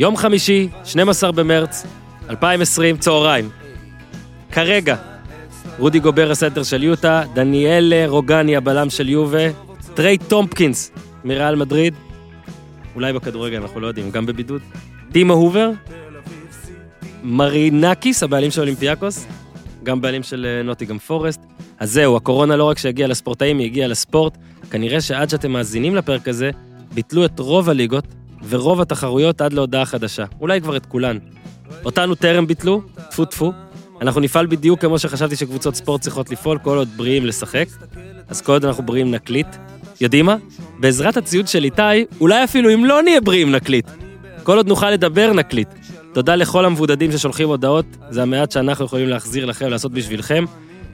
יום חמישי, 12 במרץ, 2020, צהריים. כרגע, רודי גובר הסנטר של יוטה, דניאלה רוגאני הבלם של יובה, טריי טומפקינס מריאל מדריד, אולי בכדורגל, אנחנו לא יודעים, גם בבידוד. טימו הובר, מרינקיס, הבעלים של אולימפיאקוס, גם בעלים של אה, נוטינגהאם פורסט. אז זהו, הקורונה לא רק שהגיעה לספורטאים, היא הגיעה לספורט. כנראה שעד שאתם מאזינים לפרק הזה, ביטלו את רוב הליגות ורוב התחרויות עד להודעה חדשה. אולי כבר את כולן. אותנו טרם ביטלו, טפו טפו. אנחנו נפעל בדיוק כמו שחשבתי שקבוצות ספורט צריכות לפעול, כל עוד בריאים לשחק. אז כל עוד אנחנו בריאים נקליט. יודעים מה? בעזרת הציוד של איתי, אולי אפילו אם לא נהיה בריאים נקליט. כל עוד נוכל לדבר נקליט. תודה לכל המבודדים ששולחים הודעות, זה המעט שאנחנו יכולים להחזיר לכם, לעשות בשבילכם.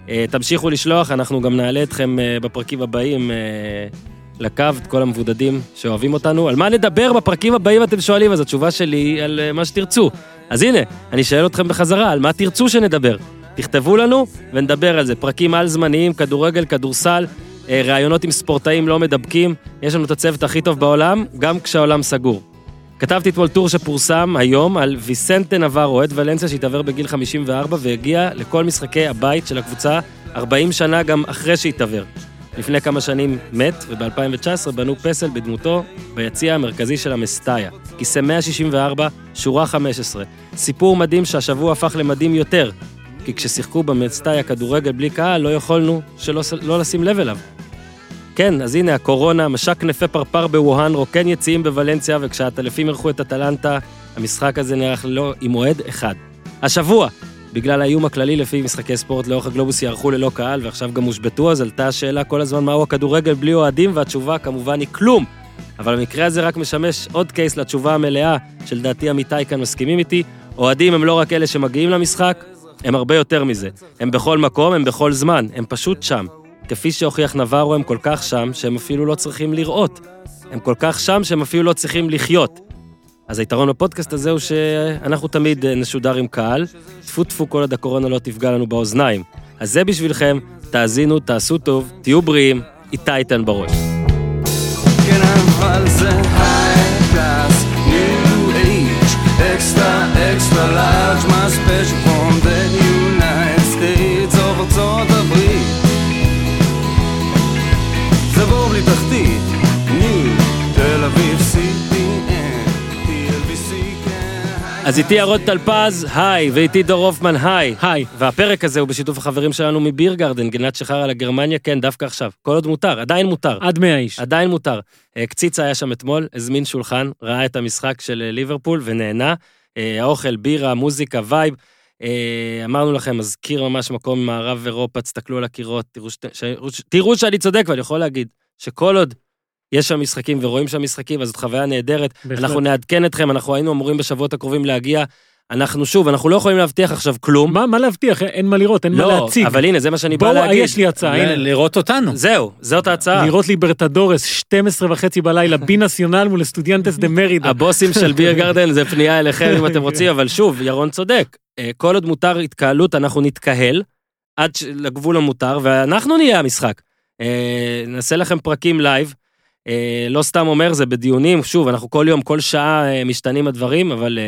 אה, תמשיכו לשלוח, אנחנו גם נעלה אתכם אה, בפרקים הבאים אה, לקו, את כל המבודדים שאוהבים אותנו. על מה נדבר בפרקים הבאים אתם שואלים, אז התשובה שלי היא על מה שתרצו. אז הנה, אני שואל אתכם בחזרה, על מה תרצו שנדבר? תכתבו לנו ונדבר על זה. פרקים על-זמניים, כדורגל, כדורסל, ראיונות עם ספורטאים לא מדבקים. יש לנו את הצוות הכי טוב בעולם, גם כשהעולם סגור. כתבתי אתמול טור שפורסם היום על ויסנטה נברו, אוהד ולנסיה שהתעוור בגיל 54 והגיע לכל משחקי הבית של הקבוצה 40 שנה גם אחרי שהתעוור. לפני כמה שנים מת, וב-2019 בנו פסל בדמותו ביציע המרכזי של המסטאיה. כיסא 164, שורה 15. סיפור מדהים שהשבוע הפך למדהים יותר, כי כששיחקו במסטאיה כדורגל בלי קהל, לא יכולנו שלא לא לשים לב אליו. כן, אז הנה הקורונה, משק כנפי פרפר בווהאן, רוקן יציאים בוולנסיה, וכשהטלפים אירחו את אטלנטה, המשחק הזה נערך ללא, עם אוהד אחד. השבוע, בגלל האיום הכללי לפי משחקי ספורט לאורך הגלובוס יערכו ללא קהל, ועכשיו גם הושבתו, אז עלתה השאלה כל הזמן מהו הכדורגל בלי אוהדים, והתשובה כמובן היא כלום. אבל המקרה הזה רק משמש עוד קייס לתשובה המלאה, שלדעתי עמיתי כאן מסכימים איתי. אוהדים הם לא רק אלה שמגיעים למשחק, הם הרבה יותר מזה. הם בכל מקום, הם בכל זמן, הם פשוט שם. כפי שהוכיח נברו, הם כל כך שם שהם אפילו לא צריכים לראות. הם כל כך שם שהם אפילו לא צריכים לחיות. אז היתרון בפודקאסט הזה הוא שאנחנו תמיד נשודר עם קהל, טפו טפו כל עוד הקורונה לא תפגע לנו באוזניים. אז זה בשבילכם, תאזינו, תעשו טוב, תהיו בריאים, איתי איתן בראש. כן, extra, extra large, my special אז איתי ירון טלפז, היי, ואיתי דור הופמן, היי. היי. והפרק הזה הוא בשיתוף החברים שלנו מביר גארדן, גינת שחר לגרמניה, כן, דווקא עכשיו. כל עוד מותר, עדיין מותר. עד 100 איש. עדיין מותר. אה, קציצה היה שם אתמול, הזמין שולחן, ראה את המשחק של אה, ליברפול ונהנה. אה, האוכל, בירה, מוזיקה, vibe. אמרנו לכם, מזכיר ממש מקום ממערב אירופה, תסתכלו על הקירות, תראו, ש... תראו שאני צודק, ואני יכול להגיד שכל עוד יש שם משחקים ורואים שם משחקים, אז זאת חוויה נהדרת. בהחלט. אנחנו נעדכן אתכם, אנחנו היינו אמורים בשבועות הקרובים להגיע. אנחנו שוב, אנחנו לא יכולים להבטיח עכשיו כלום. מה, מה להבטיח? אין מה לראות, אין לא, מה להציג. אבל הנה, זה מה שאני בא להגיד. בואו, יש לי הצעה, הנה. לראות אותנו. זהו, זאת ההצעה. לראות ליברטדורס, 12 וחצי בלילה, בין נסיונל מול אסטודיאנטס דה מרידה. הבוסים של ביר גרדן זה פנייה אליכם אם אתם רוצים, אבל שוב, ירון צודק. אה, כל עוד מותר התקהלות, אנחנו נתקהל עד לגבול המותר, ואנחנו נהיה המשחק. אה, נעשה לכם פרקים live. אה, לא סתם אומר, זה בדיונים, שוב, אנחנו כל יום, כל שעה אה, משתנים הדברים, אבל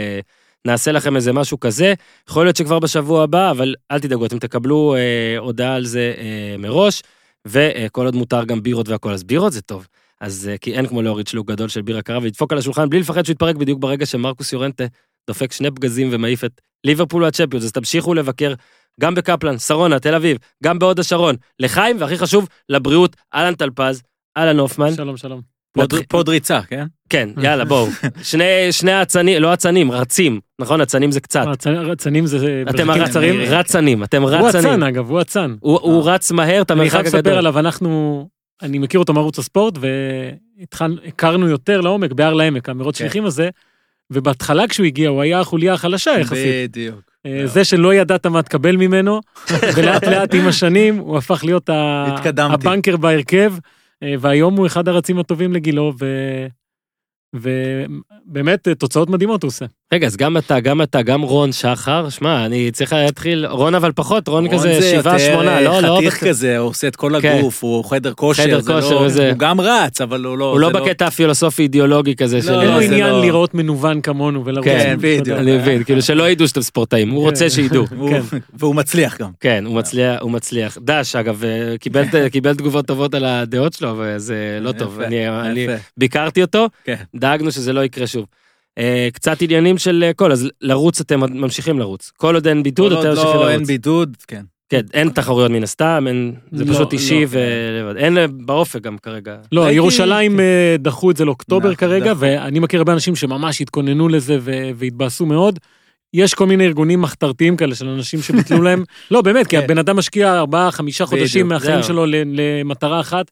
נעשה לכם איזה משהו כזה. יכול להיות שכבר בשבוע הבא, אבל אל תדאגו, אתם תקבלו הודעה על זה מראש, וכל עוד מותר גם בירות והכל, אז בירות זה טוב. אז כי אין כמו להוריד שלוק גדול של בירה קרה ולדפוק על השולחן בלי לפחד שהוא יתפרק בדיוק ברגע שמרקוס יורנטה דופק שני פגזים ומעיף את ליברפול והצ'מפיונס, אז תמשיכו לבקר גם בקפלן, שרונה, תל אביב, גם בהוד השרון, לחיים, והכי חשוב, לבריאות, אהלן טלפז, אהלן הופמן. שלום, שלום. פוד ריצה, כן? כן, יאללה, בואו. שני, שני אצנים, לא אצנים, רצים, נכון? אצנים זה קצת. אצנים זה... אתם רצנים, רצנים, אתם רצנים. הוא אצן, אגב, הוא אצן. הוא רץ מהר את המרחק הגדול. אני חייב לספר עליו, אנחנו... אני מכיר אותו מערוץ הספורט, והכרנו יותר לעומק בהר לעמק, המרוץ כן. שליחים הזה, ובהתחלה כשהוא הגיע, הוא היה החוליה החלשה יחסית. בדיוק. אה, זה שלא ידעת מה תקבל ממנו, ולאט לאט עם השנים הוא הפך להיות הבנקר בהרכב, אה, והיום הוא אחד הרצים הטובים לגילו. ובאמת תוצאות מדהימות הוא עושה. רגע, אז גם אתה, גם אתה, גם רון שחר, שמע, אני צריך להתחיל, רון אבל פחות, רון רון כזה זה שבעה, שמונה, לא, לא, חתיך בק- כזה, הוא עושה את כל כן. הגוף, הוא חדר כושר, חדר זה כושר לא- וזה. הוא גם רץ, אבל הוא לא... הוא לא זה בקטע הפילוסופי אידיאולוגי כזה של... לא, אין לו זה עניין לא- לראות מנוון כמונו ולרוץ. כן, יודע. בדיוק. אני מבין, כאילו שלא ידעו שאתם ספורטאים, הוא רוצה שידעו. הוא- כן. והוא מצליח גם. כן, הוא מצליח, הוא מצליח. דש, אגב, אה, קיבל קיבל תגובות טובות על הדעות שלו, וזה לא טוב. אני-. ביקרתי אותו, כן. דאגנו שזה לא יקרה שוב. אה, קצת עניינים של אה, כל, אז לרוץ אתם ממשיכים לרוץ. כל עוד אין בידוד, כל אתם עוד ממשיכים לא, אין לרוץ. בידוד, כן. כן, אין תחרויות מן הסתם, אין- זה לא, פשוט אישי לא. ולבד. אין אה, באופק גם כרגע. לא, ראיתי- ירושלים אה, דחו את זה לאוקטובר נכון, כרגע, דחו. ואני מכיר הרבה אנשים שממש התכוננו לזה ו- והתבאסו מאוד. יש כל מיני ארגונים מחתרתיים כאלה של אנשים שביטלו להם. לא, באמת, כי כן. הבן אדם משקיע ארבעה, חמישה חודשים בדיוק, מהחיים. שלו למטרה אחת.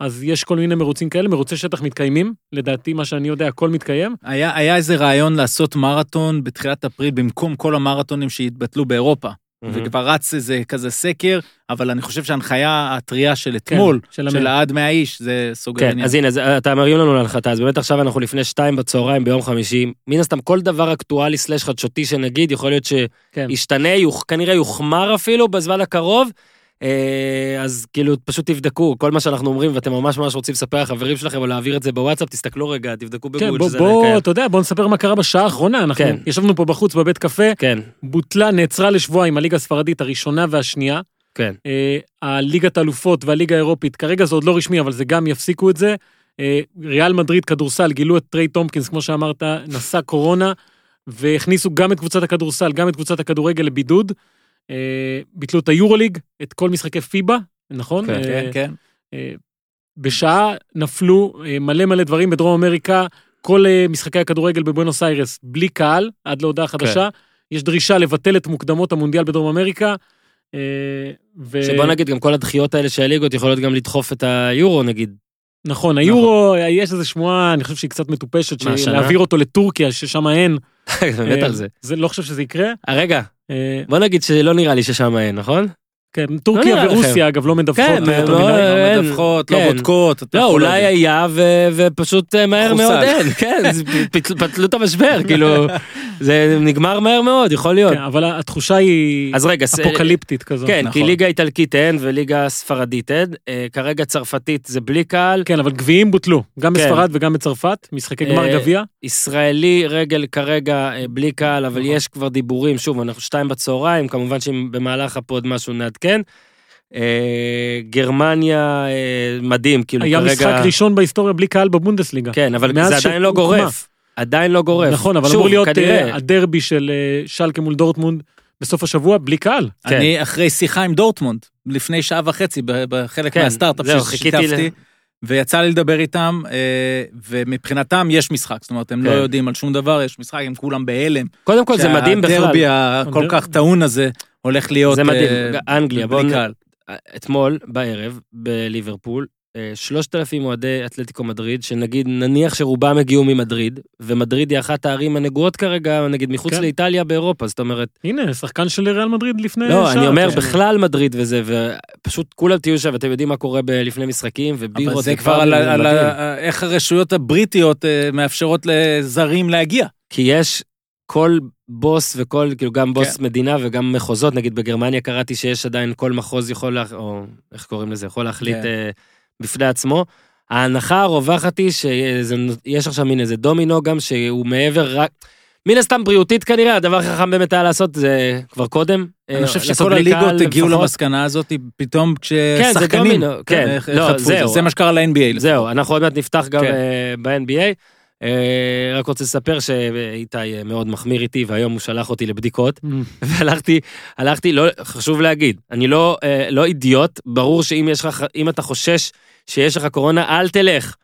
אז יש כל מיני מרוצים כאלה, מרוצי שטח מתקיימים, לדעתי מה שאני יודע, הכל מתקיים. היה, היה איזה רעיון לעשות מרתון בתחילת אפריל במקום כל המרתונים שהתבטלו באירופה. וכבר רץ איזה כזה סקר, אבל אני חושב שההנחיה הטריה של אתמול, כן, של של. עד 100 איש, זה סוגר כן, עניין. אז הנה, אז אתה מרים לנו להנחתה, אז באמת עכשיו אנחנו לפני שתיים בצהריים ביום חמישי. מן הסתם, כל דבר אקטואלי סלש חדשותי שנגיד, יכול להיות כן. שישתנה, יוח- כנראה יוחמר אפילו בזמן הקרוב. אה, אז כאילו, פשוט תבדקו, כל מה שאנחנו אומרים, ואתם ממש ממש רוצים לספר לחברים שלכם או להעביר את זה בוואטסאפ, תסתכלו רגע, תבדקו כן, בגוגל בוא, שזה בוא. אתה יודע, בוא נספר מה קרה בשעה האחרונה. אנחנו כן. ישבנו פה בחוץ בבית קפה, כן, בוטלה, נעצרה לשבועיים הליגה הספרדית הראשונה והשנייה. כן. אה, הליגת האלופות והליגה האירופית, כרגע זה עוד לא רשמי, אבל זה גם יפסיקו את זה. אה, ריאל מדריד כדורסל, גילו את טריי טומפקינס, כמו שאמרת, נשא קורונה, והכניסו גם את קבוצת הכדורסל, גם את קבוצת הכדורגל לבידוד. אה, ביטלו את היורוליג, את כל משחקי פיבה, נכון? כן, אה, כן, כן. אה, בשעה נפלו מלא מלא דברים בדרום אמריקה, כל משחקי הכדורגל בבואנוס איירס בלי קהל, עד להודעה חדשה. יש דרישה לבטל את מוקדמות המונדיאל בדרום אמריקה. ו... שבוא נגיד, גם כל הדחיות האלה של הליגות יכולות גם לדחוף את היורו, נגיד. נכון, היורו, יש איזו שמועה, אני חושב שהיא קצת מטופשת? להעביר אותו לטורקיה, ששם אין. אה, על זה. זה לא חושב שזה יקרה. רגע, בוא נגיד שלא נראה לי ששם אין, נכון? כן, טורקיה נראה לכם. ורוסיה, אגב, לא מדווחות כן, לא. אה, אין, לא מדווחות, לא כן. בודקות. אתה לא, יכול אולי. היה ו- ופשוט אה, מהר. מאוד אין, כן, פתלו את המשבר, כאילו, זה נגמר מהר מאוד, יכול להיות. כן, אבל התחושה היא אז רגע, אפוקליפטית כזאת. כן, כי נכון. ליגה איטלקית אין וליגה ספרדית אין, אה, כרגע צרפתית זה בלי קהל, כן, אבל גביעים בוטלו, גם כן. בספרד וגם בצרפת, משחקי גמר אה, גביע. ישראלי רגל כרגע אה, בלי קהל, אבל נכון. יש כבר דיבורים, שוב, אנחנו שתיים בצהריים, כמובן שאם במהלך ה pod משהו נעדכן. אה, גרמניה אה, מדהים, כאילו היה כרגע... משחק ראשון בהיסטוריה בלי קהל בבונדסליגה. כן, אבל זה עדיין לא. גורף. עדיין לא גורף. נכון, אבל שוב, אמור להיות כנראה. אה, הדרבי של אה, שלקה מול דורטמונד בסוף השבוע בלי קהל. כן. אני אחרי שיחה עם דורטמונד, לפני שעה וחצי, בחלק כן, מהסטארט-אפ ששיתפתי, ויצא לי לדבר איתם, אה, ומבחינתם יש משחק, זאת אומרת, הם לא כן. יודעים על שום דבר, יש משחק, הם כולם בהלם. קודם כל זה מדהים בכלל. שהדרבי הכל כך טעון הזה הולך להיות זה מדהים. אה, אנגליה, בלי קהל. אתמול בערב בליברפול, אה, שלושת אלפים אוהדי אתלטיקו מדריד, שנגיד נניח שרובם הגיעו ממדריד, ומדריד היא אחת הערים הנגועות כרגע, נגיד מחוץ כן. לאיטליה באירופה, זאת אומרת, הנה, שחקן של ריאל מדריד לפני לא, שעה. אני אומר כן. בכלל מדריד וזה, ופשוט כולם תהיו שם, ואתם יודעים מה קורה ב- לפני משחקים, ובירות אבל זה כבר על על. ה- איך הרשויות הבריטיות אה, מאפשרות לזרים להגיע. כי יש כל בוס וכל, כאילו גם בוס כן. מדינה וגם מחוזות, נגיד בגרמניה קראתי שיש עדיין כל מחוז יכול, לה, או איך קוראים לזה, יכול להחליט כן. בפני עצמו. ההנחה הרווחת היא שיש עכשיו מין איזה דומינו גם שהוא מעבר רק, מן הסתם בריאותית כנראה, הדבר הכי חכם באמת היה לעשות זה כבר קודם. אה, אני חושב שכל הליגות הגיעו. למסקנה הזאת פתאום כן, זה כששחקנים דומינו, כן, אה, לא, זהו. זה מה שקרה ל-NBA. זהו, אנחנו עוד מעט נפתח גם כן. אה, ב-NBA. אה, רק רוצה לספר שאיתי אה, מאוד מחמיר איתי, והיום הוא שלח אותי לבדיקות. Mm. והלכתי, הלכתי, לא, חשוב להגיד, אני לא, אה, לא אידיוט, ברור שאם יש לך, אם אתה חושש שיש לך קורונה, אל תלך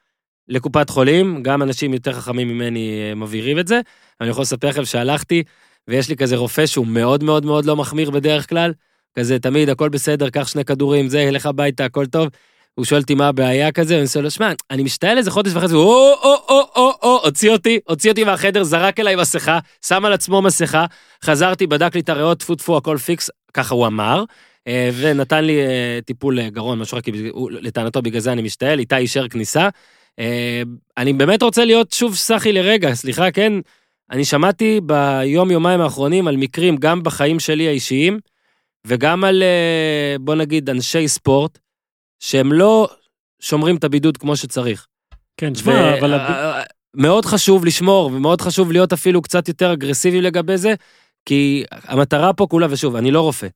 לקופת חולים, גם אנשים יותר חכמים ממני מבהירים את זה. אני יכול לספר לכם שהלכתי, ויש לי כזה רופא שהוא מאוד מאוד מאוד לא מחמיר בדרך כלל, כזה תמיד הכל בסדר, קח שני כדורים, זה, לך הביתה, הכל טוב. הוא שואל אותי מה הבעיה כזה, ואני עושה לו, שמע, אני משתעל איזה חודש וחצי, הוא או, או, או, או, או, הוציא אותי, הוציא אותי מהחדר, זרק אליי מסכה, שם על עצמו מסכה, חזרתי, בדק לי את הריאות, טפו טפו, הכל פיקס, ככה הוא אמר, אה, ונתן לי אה, טיפול אה, גרון, משהו רק, לטענתו בגלל זה אני משתעל, איתי אישר כניסה. אני באמת רוצה להיות שוב סחי לרגע, סליחה, כן? אני שמעתי ביום-יומיים האחרונים על מקרים, גם בחיים שלי האישיים, וגם על, בוא נגיד, אנשי ספורט, שהם לא שומרים את הבידוד כמו שצריך. כן, תשמע, אבל... ו- מאוד חשוב לשמור, ומאוד חשוב להיות אפילו קצת יותר אגרסיבי לגבי זה, כי המטרה פה כולה, ושוב, אני לא רופא,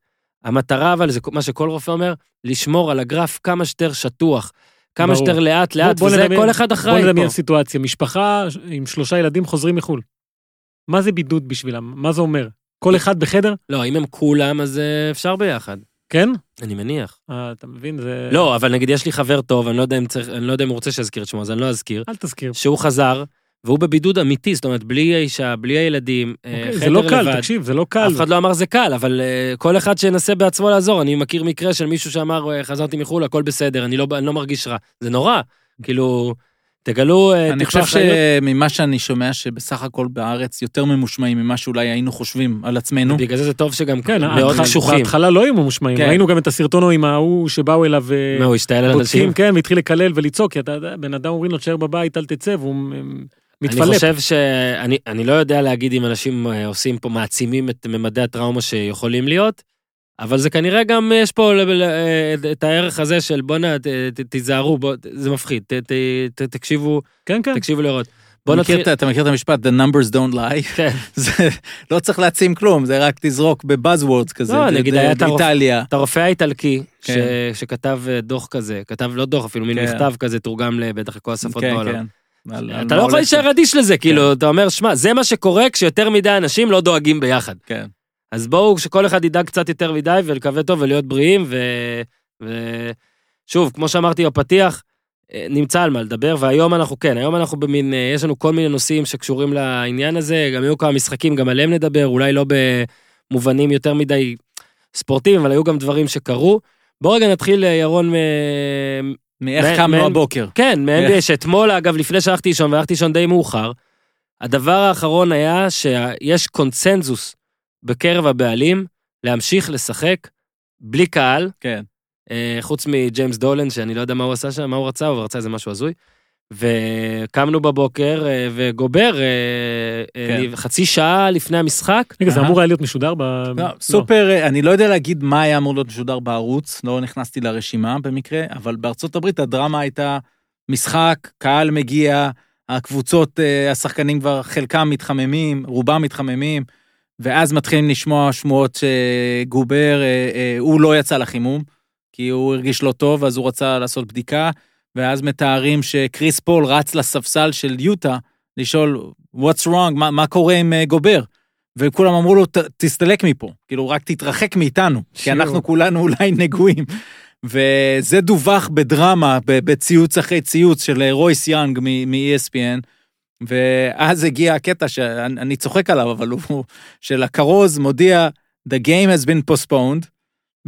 המטרה אבל, זה מה שכל רופא אומר, לשמור על הגרף כמה שיותר שטוח, כמה ברור. שיותר לאט לאט, בוא וזה נדמיין- כל אחד בוא אחראי נדמיין פה. סיטואציה, משפחה עם שלושה ילדים חוזרים מחו"ל. מה זה בידוד בשבילם? מה זה אומר? כל אחד בחדר? לא, אם הם כולם, אז אה, אפשר ביחד, כן? אני מניח. אה, אתה מבין? זה... לא, אבל נגיד יש לי חבר טוב, אני לא יודע אם צריך, אני לא יודע אם הוא רוצה שאזכיר את שמו, אז אני לא אזכיר, אל תזכיר. שהוא חזר, והוא בבידוד אמיתי, זאת אומרת, בלי האישה, בלי הילדים, אה, אוקיי, חדר זה לא קל, לבד. תקשיב, זה לא קל. אף אחד לא אמר זה קל, אבל uh, כל אחד שינסה בעצמו לעזור. אני מכיר מקרה של מישהו שאמר, "אה, חזרתי מחו"ל, הכל בסדר, אני לא, אני לא מרגיש רע. זה נורא. כאילו, תגלו אה, אני חושב. שממה שאני שומע, שבסך הכל בארץ יותר ממושמעים ממה שאולי היינו חושבים על עצמנו. בגלל זה זה טוב שגם כן, מאוד קשוחים. בהתחלה לא היו ממושמעים, כן. ראינו גם את הסרטון עם ההוא שבאו אליו אה, מה, הוא השתעל על אנשים? כן, והתחיל לקלל ולצעוק, כי בן אדם אומרים לו, תשאר בבית, אל תצא, והוא אה, אני מתפלפ. חושב שאני אני לא יודע להגיד אם אנשים אה, עושים פה, מעצימים את ממדי הטראומה שיכולים להיות, אבל זה כנראה גם, יש פה אה, את הערך הזה של בואנה, תיזהרו, בוא, זה מפחיד, ת- ת- ת- תקשיבו, כן, כן. תקשיבו לראות. בוא אתה מכיר נתחיל, את- אתה מכיר את המשפט, The numbers don't lie? כן. זה לא צריך להעצים כלום, זה רק תזרוק בבאזוורדס כזה. לא, נגיד היה באיטליה. את הרופא האיטלקי, ש... כן. שכתב אה, דוח כזה, כתב לא דוח אפילו, מין כן. מכתב כזה, תורגם לבטח לכל השפות כן, בעולם. כן. על- אתה לא יכול להישאר. אדיש לזה, כאילו, אתה אומר, שמע, זה מה שקורה כשיותר מדי אנשים לא דואגים ביחד. כן. אז בואו, שכל אחד ידאג קצת יותר מדי ולקווה טוב ולהיות בריאים, ו... ושוב, כמו שאמרתי בפתיח, אה, נמצא על מה לדבר, והיום אנחנו, כן, היום אנחנו במין, אה, יש לנו כל מיני נושאים שקשורים לעניין הזה, גם היו כמה משחקים, גם עליהם נדבר, אולי לא במובנים יותר מדי ספורטיביים, אבל היו גם דברים שקרו. בואו רגע נתחיל, אה, ירון, מאיך קמנו הבוקר. כן, מ-NBA, שאתמול, אגב, לפני שהלכתי לישון, והלכתי לישון די מאוחר, הדבר האחרון היה שיש קונצנזוס בקרב הבעלים להמשיך לשחק בלי קהל, כן. אה, חוץ מג'יימס דולן, שאני לא יודע מה הוא עשה שם, מה הוא רצה, הוא רצה איזה משהו הזוי. וקמנו בבוקר, אה, וגובר, אה, אה, כן. חצי שעה לפני המשחק, רגע, זה. אמור היה להיות משודר ב... לא, סופר, אה, אני לא יודע להגיד מה היה אמור להיות משודר בערוץ, לא נכנסתי לרשימה במקרה, אבל בארצות הברית הדרמה הייתה משחק, קהל מגיע, הקבוצות, אה, השחקנים כבר חלקם מתחממים, רובם מתחממים, ואז מתחילים לשמוע שמועות שגובר, אה, אה, הוא לא יצא לחימום, כי הוא הרגיש לא טוב, אז הוא רצה לעשות בדיקה, ואז מתארים שקריס פול רץ לספסל של יוטה לשאול, what's wrong, מה, מה קורה עם אה, גובר? וכולם אמרו לו, "ת- תסתלק מפה, כאילו, רק תתרחק מאיתנו, כי שיו. אנחנו כולנו אולי נגועים. וזה דווח בדרמה, בציוץ אחרי ציוץ של רויס יאנג מ- מ-ESPN, ואז הגיע הקטע שאני אני צוחק עליו, אבל הוא, של הכרוז מודיע, The game has been postponed,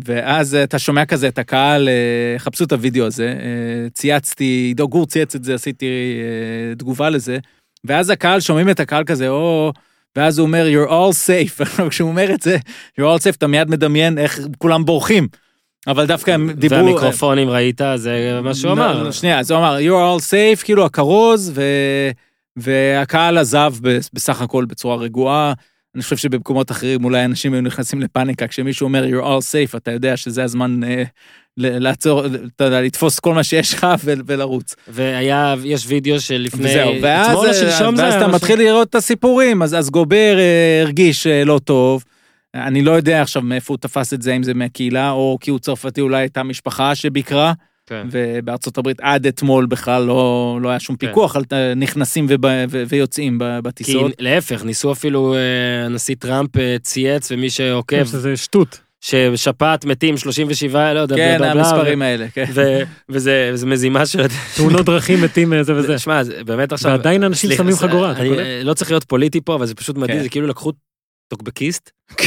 ואז אתה שומע כזה את הקהל, אה, חפשו את הוידאו הזה, אה, צייצתי, עידו גור צייץ את זה, עשיתי אה, תגובה לזה, ואז הקהל, שומעים את הקהל כזה, או... ואז הוא אומר, you're all safe, כשהוא אומר את זה, you're all safe, אתה מיד מדמיין איך כולם בורחים. אבל דווקא הם דיברו... והמיקרופונים ראית, זה מה שהוא אמר. לא, שנייה, אז הוא אמר, you're all safe, כאילו הכרוז, ו... והקהל עזב בסך הכל בצורה רגועה. אני חושב שבמקומות אחרים אולי אנשים היו נכנסים לפאניקה, כשמישהו אומר you're all safe, אתה יודע שזה הזמן אה, לעצור, אתה יודע, לתפוס כל מה שיש לך ולרוץ. והיה, יש וידאו של לפני, וזהו, ואז, אתמול או שלשום זה ואז אתה? מתחיל לראות את הסיפורים, אז, אז גובר אה, הרגיש אה, לא טוב. אני לא יודע עכשיו מאיפה הוא תפס את זה, אם זה מהקהילה, או כי הוא צרפתי, אולי הייתה משפחה שביקרה, כן. ובארצות הברית עד אתמול בכלל לא, לא היה שום כן. פיקוח על אה, נכנסים וב, ו, ויוצאים ב- כי בטיסות. להפך, ניסו אפילו, אה, הנשיא טראמפ אה, צייץ, ומי שעוקב, שזה שטות. ששפעת מתים 37, לא יודע, כן, בלה, בלה, המספרים האלה, כן. ו- וזה וזה מזימה של... תאונות דרכים מתים אה, זה וזה. שמע, זה באמת עכשיו... ועדיין אנשים שמים זה- חגורה, אתה קולט? לא צריך להיות פוליטי פה, אבל זה פשוט מדהים, כן. זה כאילו לקחו טוקבקיסט.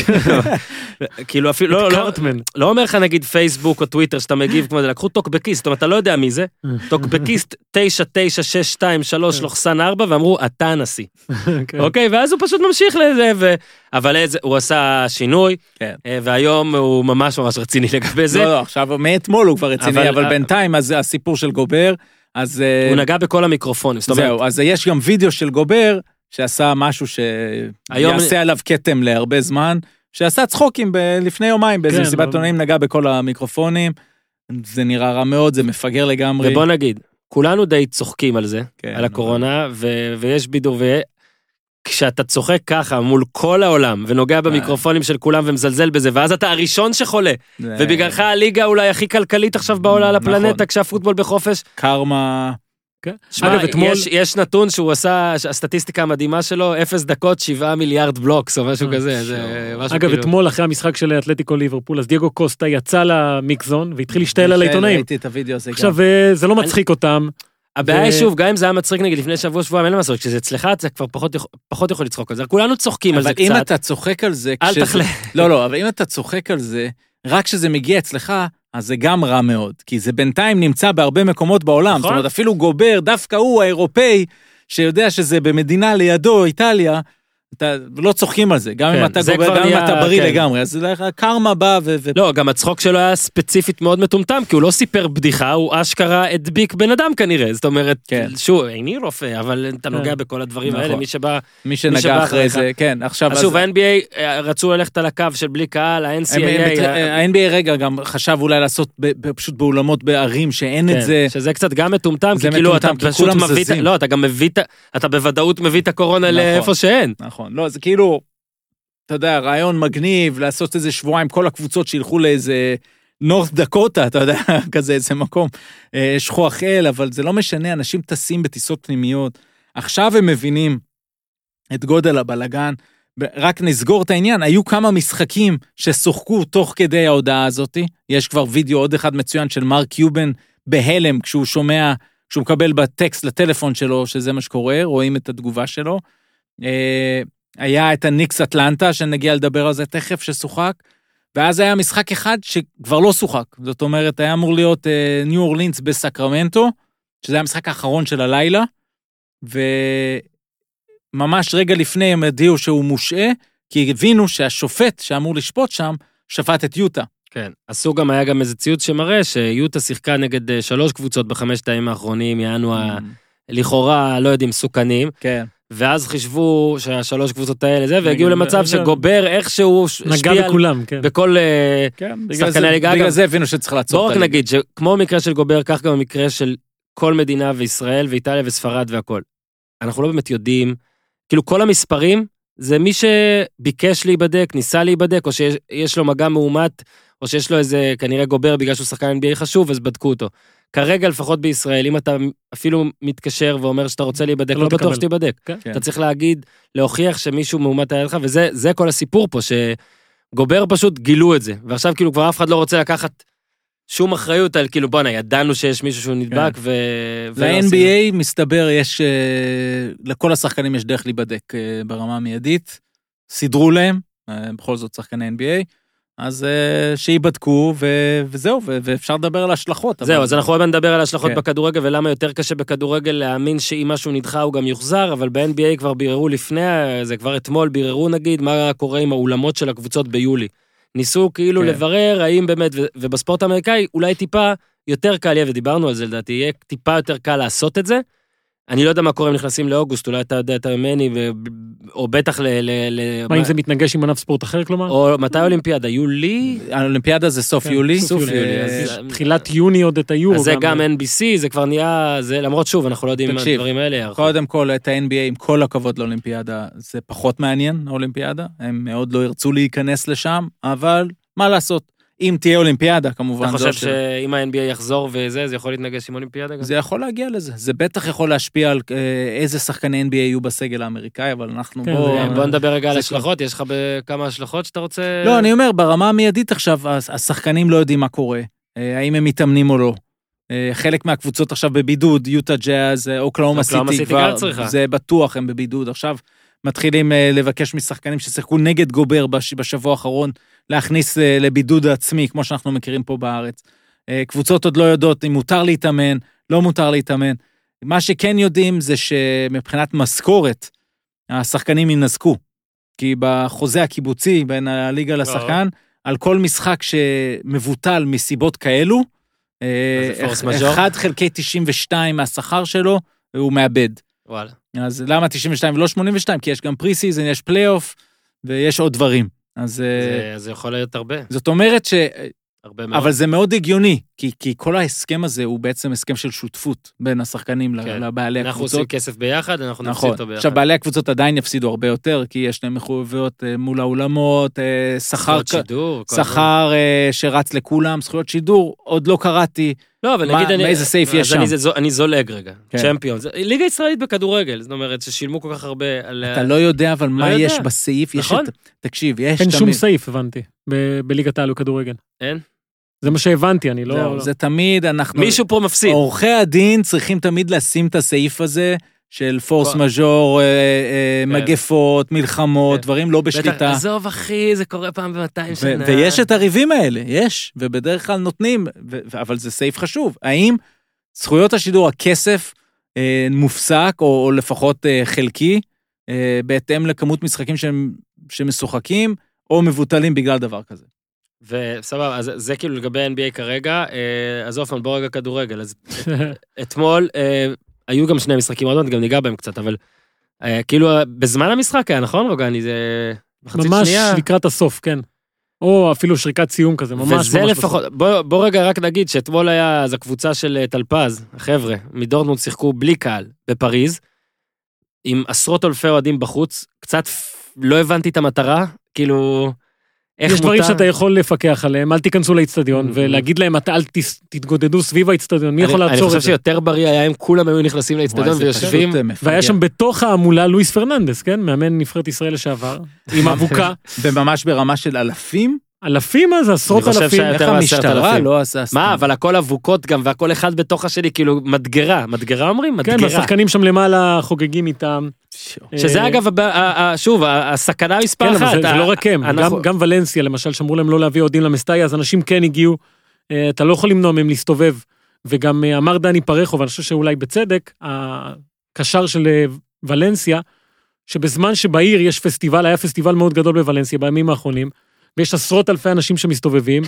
כאילו אפילו, לא, לא, קארטמן. לא אומר לך נגיד פייסבוק או טוויטר שאתה מגיב כמו זה, לקחו טוקבקיסט, זאת אומרת, אתה לא יודע מי זה, טוקבקיסט 99623 לוכסן 4, ואמרו, אתה הנשיא. כן. אוקיי, ואז הוא פשוט ממשיך לזה, ו... אבל איזה, הוא עשה שינוי, כן. אה, והיום הוא ממש ממש רציני לגבי זה. לא, לא, עכשיו, מאתמול הוא כבר רציני, אבל- אבל בינתיים, אז הסיפור של גובר, אז... אה, הוא נגע בכל המיקרופונים, זאת אומרת, זהו, אז יש גם וידאו של גובר, שעשה משהו שיעשה עליו כתם להרבה זמן, שעשה צחוקים ב- לפני יומיים באיזה כן, מסיבת אבל- עיתונאים, נגע בכל המיקרופונים. זה נראה רע מאוד, זה מפגר לגמרי. ובוא נגיד, כולנו די צוחקים על זה, כן, על אבל- הקורונה, ו- ויש בידור, וכשאתה צוחק ככה מול כל העולם, ונוגע במיקרופונים של כולם ומזלזל בזה, ואז אתה הראשון שחולה, זה- ובגללך הליגה אולי הכי כלכלית עכשיו בעולם על נכון. הפלנטה, כשהפוטבול בחופש. קרמה, כן. שמע, אגב, אתמול... יש, יש נתון שהוא עשה, הסטטיסטיקה המדהימה שלו, אפס דקות, שבעה מיליארד בלוקס, או משהו אה, כזה, זה משהו אגב, כאילו... אתמול אחרי המשחק של אתלטיקו ליברפול, אז דייגו קוסטה יצא למיקזון והתחיל להשתעל על העיתונאים. ראיתי את הוידאו הזה גם. עכשיו, אה, זה לא מצחיק אותם. הבעיה היא ו- שוב, גם אם זה היה מצחיק נגיד לפני שבוע, שבועיים, אין מה לעשות, כשזה אצלך אתה כבר פחות פחות יכול לצחוק על זה, כולנו צוחקים על זה אבל אם קצת, אתה צוחק על זה, אל כשזה- תחלה. לא, לא, אבל אם אתה צוחק על זה, רק כשזה מגיע אצלך, אז זה גם רע מאוד. כי זה בינתיים נמצא בהרבה מקומות בעולם. נכון. זאת אומרת, אפילו גובר, דווקא הוא, האירופאי, שיודע שזה במדינה לידו, איטליה, אתה לא צוחקים על זה. גם כן, אם אתה כבר גם אם אתה בריא כן. לגמרי. אז הקרמה בא ו... לא, גם הצחוק שלו היה ספציפית מאוד מטומטם, כי הוא לא סיפר בדיחה, הוא אשכרה הדביק בן אדם כנראה. זאת אומרת, כן. שוב, איני רופא, אבל אתה כן. נוגע בכל הדברים האלה, נכון. מי שבא... מי שנגע שבא אחרי אחריך. זה, כן, עכשיו... אז שוב, ה-NBA אה, רצו ללכת על הקו של בלי קהל, ה-NCAA... הם- ה- ה-NBA רגע גם חשב אולי לעשות ב- פשוט באולמות בערים שאין את כן, זה. שזה קצת גם מטומטם, כי כאילו אתה פשוט מביא, את. לא, אתה גם מביא, את אתה בוודאות מביא את הקורונה נכון. לאיפה שאין. נכון, לא, זה כאילו, אתה יודע, רעיון מגניב לעשות איזה שבועיים, כל הקבוצות שילכו לאיזה נורת דקוטה, אתה יודע, כזה איזה מקום אה, שכוח אל, אבל זה לא משנה, אנשים טסים בטיסות פנימיות. עכשיו הם מבינים את גודל הבלגן. רק נסגור את העניין, היו כמה משחקים ששוחקו תוך כדי ההודעה הזאת. יש כבר וידאו עוד אחד מצוין של מרק קיובן בהלם כשהוא שומע, כשהוא מקבל בטקסט לטלפון שלו שזה מה שקורה, רואים את התגובה שלו. אה, היה את הניקס אטלנטה, שנגיע לדבר על זה תכף, ששוחק, ואז היה משחק אחד שכבר לא שוחק. זאת אומרת, היה אמור להיות אה, ניו אורלינס בסקרמנטו, שזה היה המשחק האחרון של הלילה, וממש רגע לפני הם הודיעו שהוא מושעה, כי הבינו שהשופט שאמור לשפוט שם, שפט את יוטה. כן. עשו גם, היה גם איזה ציוץ שמראה שיוטה שיחקה נגד אה, שלוש קבוצות בחמשת הימים האחרונים, יענו ה... לכאורה, לא יודעים, מסוכנים, כן. ואז חישבו שהשלוש קבוצות האלה זה, והגיעו למצב שגובר איכשהו נגע השפיע על- בכולם, כן. בכל... אה, כן, שחקני הליגה, בגלל זה הבינו שצריך לעצור בואו את רק הליגה. נגיד שכמו המקרה של גובר, כך גם המקרה של כל מדינה וישראל ואיטליה וספרד והכל. אנחנו לא באמת יודעים, כאילו כל המספרים זה מי שביקש להיבדק, ניסה להיבדק, או שיש יש לו מגע מאומת, או שיש לו איזה כנראה גובר בגלל שהוא שחקן NBA חשוב, אז בדקו אותו. כרגע לפחות בישראל, אם אתה אפילו מתקשר ואומר שאתה רוצה להיבדק, לא לא בטוח. שתיבדק. כן. כן. אתה צריך להגיד, להוכיח שמישהו מאומת היה לך, וזה זה כל הסיפור פה, שגובר פשוט גילו את זה, ועכשיו כאילו כבר אף אחד לא רוצה לקחת שום אחריות על כאילו בואנה, ידענו שיש מישהו שהוא נדבק, ו... ולא עשינו." ל-NBA מסתבר יש, אה, לכל השחקנים יש דרך להיבדק אה, ברמה המיידית. סידרו להם, אה, בכל זאת שחקני NBA, אז אה, שייבדקו ו- וזהו, ו- ואפשר לדבר על השלכות. זהו, אבל- אז אנחנו עוד נדבר על ההשלכות כן. בכדורגל, ולמה יותר קשה בכדורגל להאמין שאם משהו נדחה הוא גם יוחזר, אבל ב-NBA כבר ביררו לפני, זה כבר אתמול ביררו נגיד, מה קורה עם האולמות של הקבוצות ביולי. ניסו כאילו כן. לברר האם באמת, ו- ובספורט האמריקאי אולי טיפה יותר קל יהיה, ודיברנו על זה לדעתי, יהיה טיפה יותר קל לעשות את זה. אני לא יודע מה קורה אם נכנסים לאוגוסט, אולי אתה יודע יותר ממני, ו- או בטח ל... ל- ל- מה אם זה מתנגש עם ענף ספורט אחר, כלומר? או מתי האולימפיאדה? יולי? האולימפיאדה זה סוף כן, יולי. סוף יולי, אה, אז- יש תחילת יוני עוד את היורו. אז זה גם NBC, זה כבר נהיה, זה למרות שוב, אנחנו לא יודעים תקשיב, הדברים האלה יערכו. קודם כל, את ה-NBA, עם כל הכבוד לאולימפיאדה, זה פחות מעניין, האולימפיאדה. הם מאוד לא ירצו להיכנס לשם, אבל מה לעשות? אם תהיה אולימפיאדה, כמובן. אתה חושב. שאם ה-NBA יחזור וזה, זה יכול להתנגש עם אולימפיאדה גם? זה יכול להגיע לזה. זה בטח יכול להשפיע על אה, איזה שחקני NBA יהיו בסגל האמריקאי, אבל אנחנו כן, בוא... זה גם- בוא נדבר רגע על השלכות, יש לך בכמה השלכות שאתה רוצה... לא, אני אומר, ברמה המיידית עכשיו, הש- השחקנים לא יודעים מה קורה, אה, האם הם מתאמנים או לא. אה, חלק מהקבוצות עכשיו בבידוד, יוטה ג'אז, אוקלאומה סיטי כבר. זה בטוח, הם בבידוד. עכשיו מתחילים לבקש משחקנים ששיחקו נגד גובר בש- בשבוע האחרון, להכניס אה, לבידוד עצמי, כמו שאנחנו מכירים פה בארץ. אה, קבוצות עוד לא יודעות אם מותר להתאמן, לא מותר להתאמן. מה שכן יודעים זה שמבחינת משכורת, השחקנים יינזקו. כי בחוזה הקיבוצי בין הליגה לשחקן, על כל משחק שמבוטל מסיבות כאלו, אה, אז זה פורס אח- מז'ור? 1 חלקי 92 מהשכר שלו, הוא מאבד. וואלה. אז למה 92 ולא 82? כי יש גם preseason, יש פלייאוף, ויש עוד דברים. אז... אה, זה- זה יכול להיות הרבה, זאת אומרת ש... הרבה מאוד. אבל זה מאוד הגיוני, כי, כי כל ההסכם הזה הוא בעצם הסכם של שותפות בין השחקנים כן. לבעלי אנחנו עושים הקבוצות. כסף ביחד, אנחנו נפסיד נכון. אותו ביחד. עכשיו, בעלי הקבוצות עדיין יפסידו הרבה יותר, כי יש להם מחויבויות אה, מול האולמות, אה, שכר, זכויות שידור. שכר אה, שרץ לכולם, זכויות שידור, עוד לא קראתי. לא, אבל מה- נגיד אני... מאיזה סעיף אז יש אני, שם? זו- אני זולג רגע. כן. צ'מפיון. זה- ליגה ישראלית בכדורגל, זאת אומרת ששילמו כל כך הרבה על... אתה לא יודע אבל מה יודע. יש בסעיף, יש נכון. את... תקשיב, יש אין שום תמיד... סעיף, הבנתי, ב- בליגת העל בכדורגל. אין? זה מה שהבנתי, אני לא... זהו, זה תמיד, אנחנו... מישהו פה מפסיד. עורכי הדין צריכים תמיד לשים את הסעיף הזה של פורס מז'ור, אה, אה, כן. מגפות, מלחמות, כן. דברים לא בשליטה. עזוב אחי, זה קורה פעם ב-200 ו- שנה. ויש את הריבים האלה, יש, ובדרך כלל נותנים, אבל זה סעיף חשוב. האם זכויות השידור, הכסף, אה, מופסק, או, לפחות חלקי, בהתאם לכמות משחקים שמשוחקים, או מבוטלים בגלל דבר כזה. וסבבה, אז זה כאילו לגבי NBA כרגע. אה, אז אופן, בוא רגע כדורגל. אז אתמול אה, היו גם שני משחקים, עוד מעט גם ניגע בהם קצת, אבל אה, כאילו בזמן המשחק היה, נכון רוגני? זה מחצית ממש שנייה. לקראת הסוף, כן. או אפילו שריקת סיום כזה, ממש ממש וזה. לפחות, בוא, בוא רגע רק נגיד שאתמול היה, אז הקבוצה של אה, טלפז, החבר'ה, מדורטמונד שיחקו בלי קהל בפריז, עם עשרות אלפי אוהדים בחוץ, קצת לא הבנתי את המטרה, כאילו, איך יש מותר... דברים שאתה יכול לפקח עליהם, אל תיכנסו לאיצטדיון, Mhm. ולהגיד להם, אתה אל תתגודדו סביב האיצטדיון, מי אני- יכול אני לעצור חושב את זה? שיותר בריא היה אם כולם היו נכנסים זה ויושבים. אה. והיה שם בתוך ההמולה לואיס פרננדס, כן? מאמן נבחרת ישראל לשעבר, עם אבוקה. וממש ברמה של אלפים? אלפים אז, עשרות אני חושב אלפים. שהיה- איך יותר מעשרת המשטרה אלפים. לא עשה... מה, אבל הכל אבוקות גם, והכל אחד בתוך השני, כאילו, מדגרה. מדגרה אומרים? כן, מדגרה. והשחקנים שם למעלה חוגגים איתם. שזה אה, אגב, הב- ה- ה- שוב, הסכנה מספר כן, אחת. אבל זה- לא רק הם, גם- גם ולנסיה למשל, שאמרו להם לא להביא אוהדים למסטאי, אז אנשים כן הגיעו, אה, אתה לא יכול למנוע מהם להסתובב. וגם אה, אמר דני פרחו, ואני חושב שאולי בצדק, הקשר של ולנסיה, שבזמן שבעיר יש פסטיבל, היה פסטיבל מאוד גדול בוולנסיה בימים האחרונים, ויש עשרות אלפי אנשים שמסתובבים,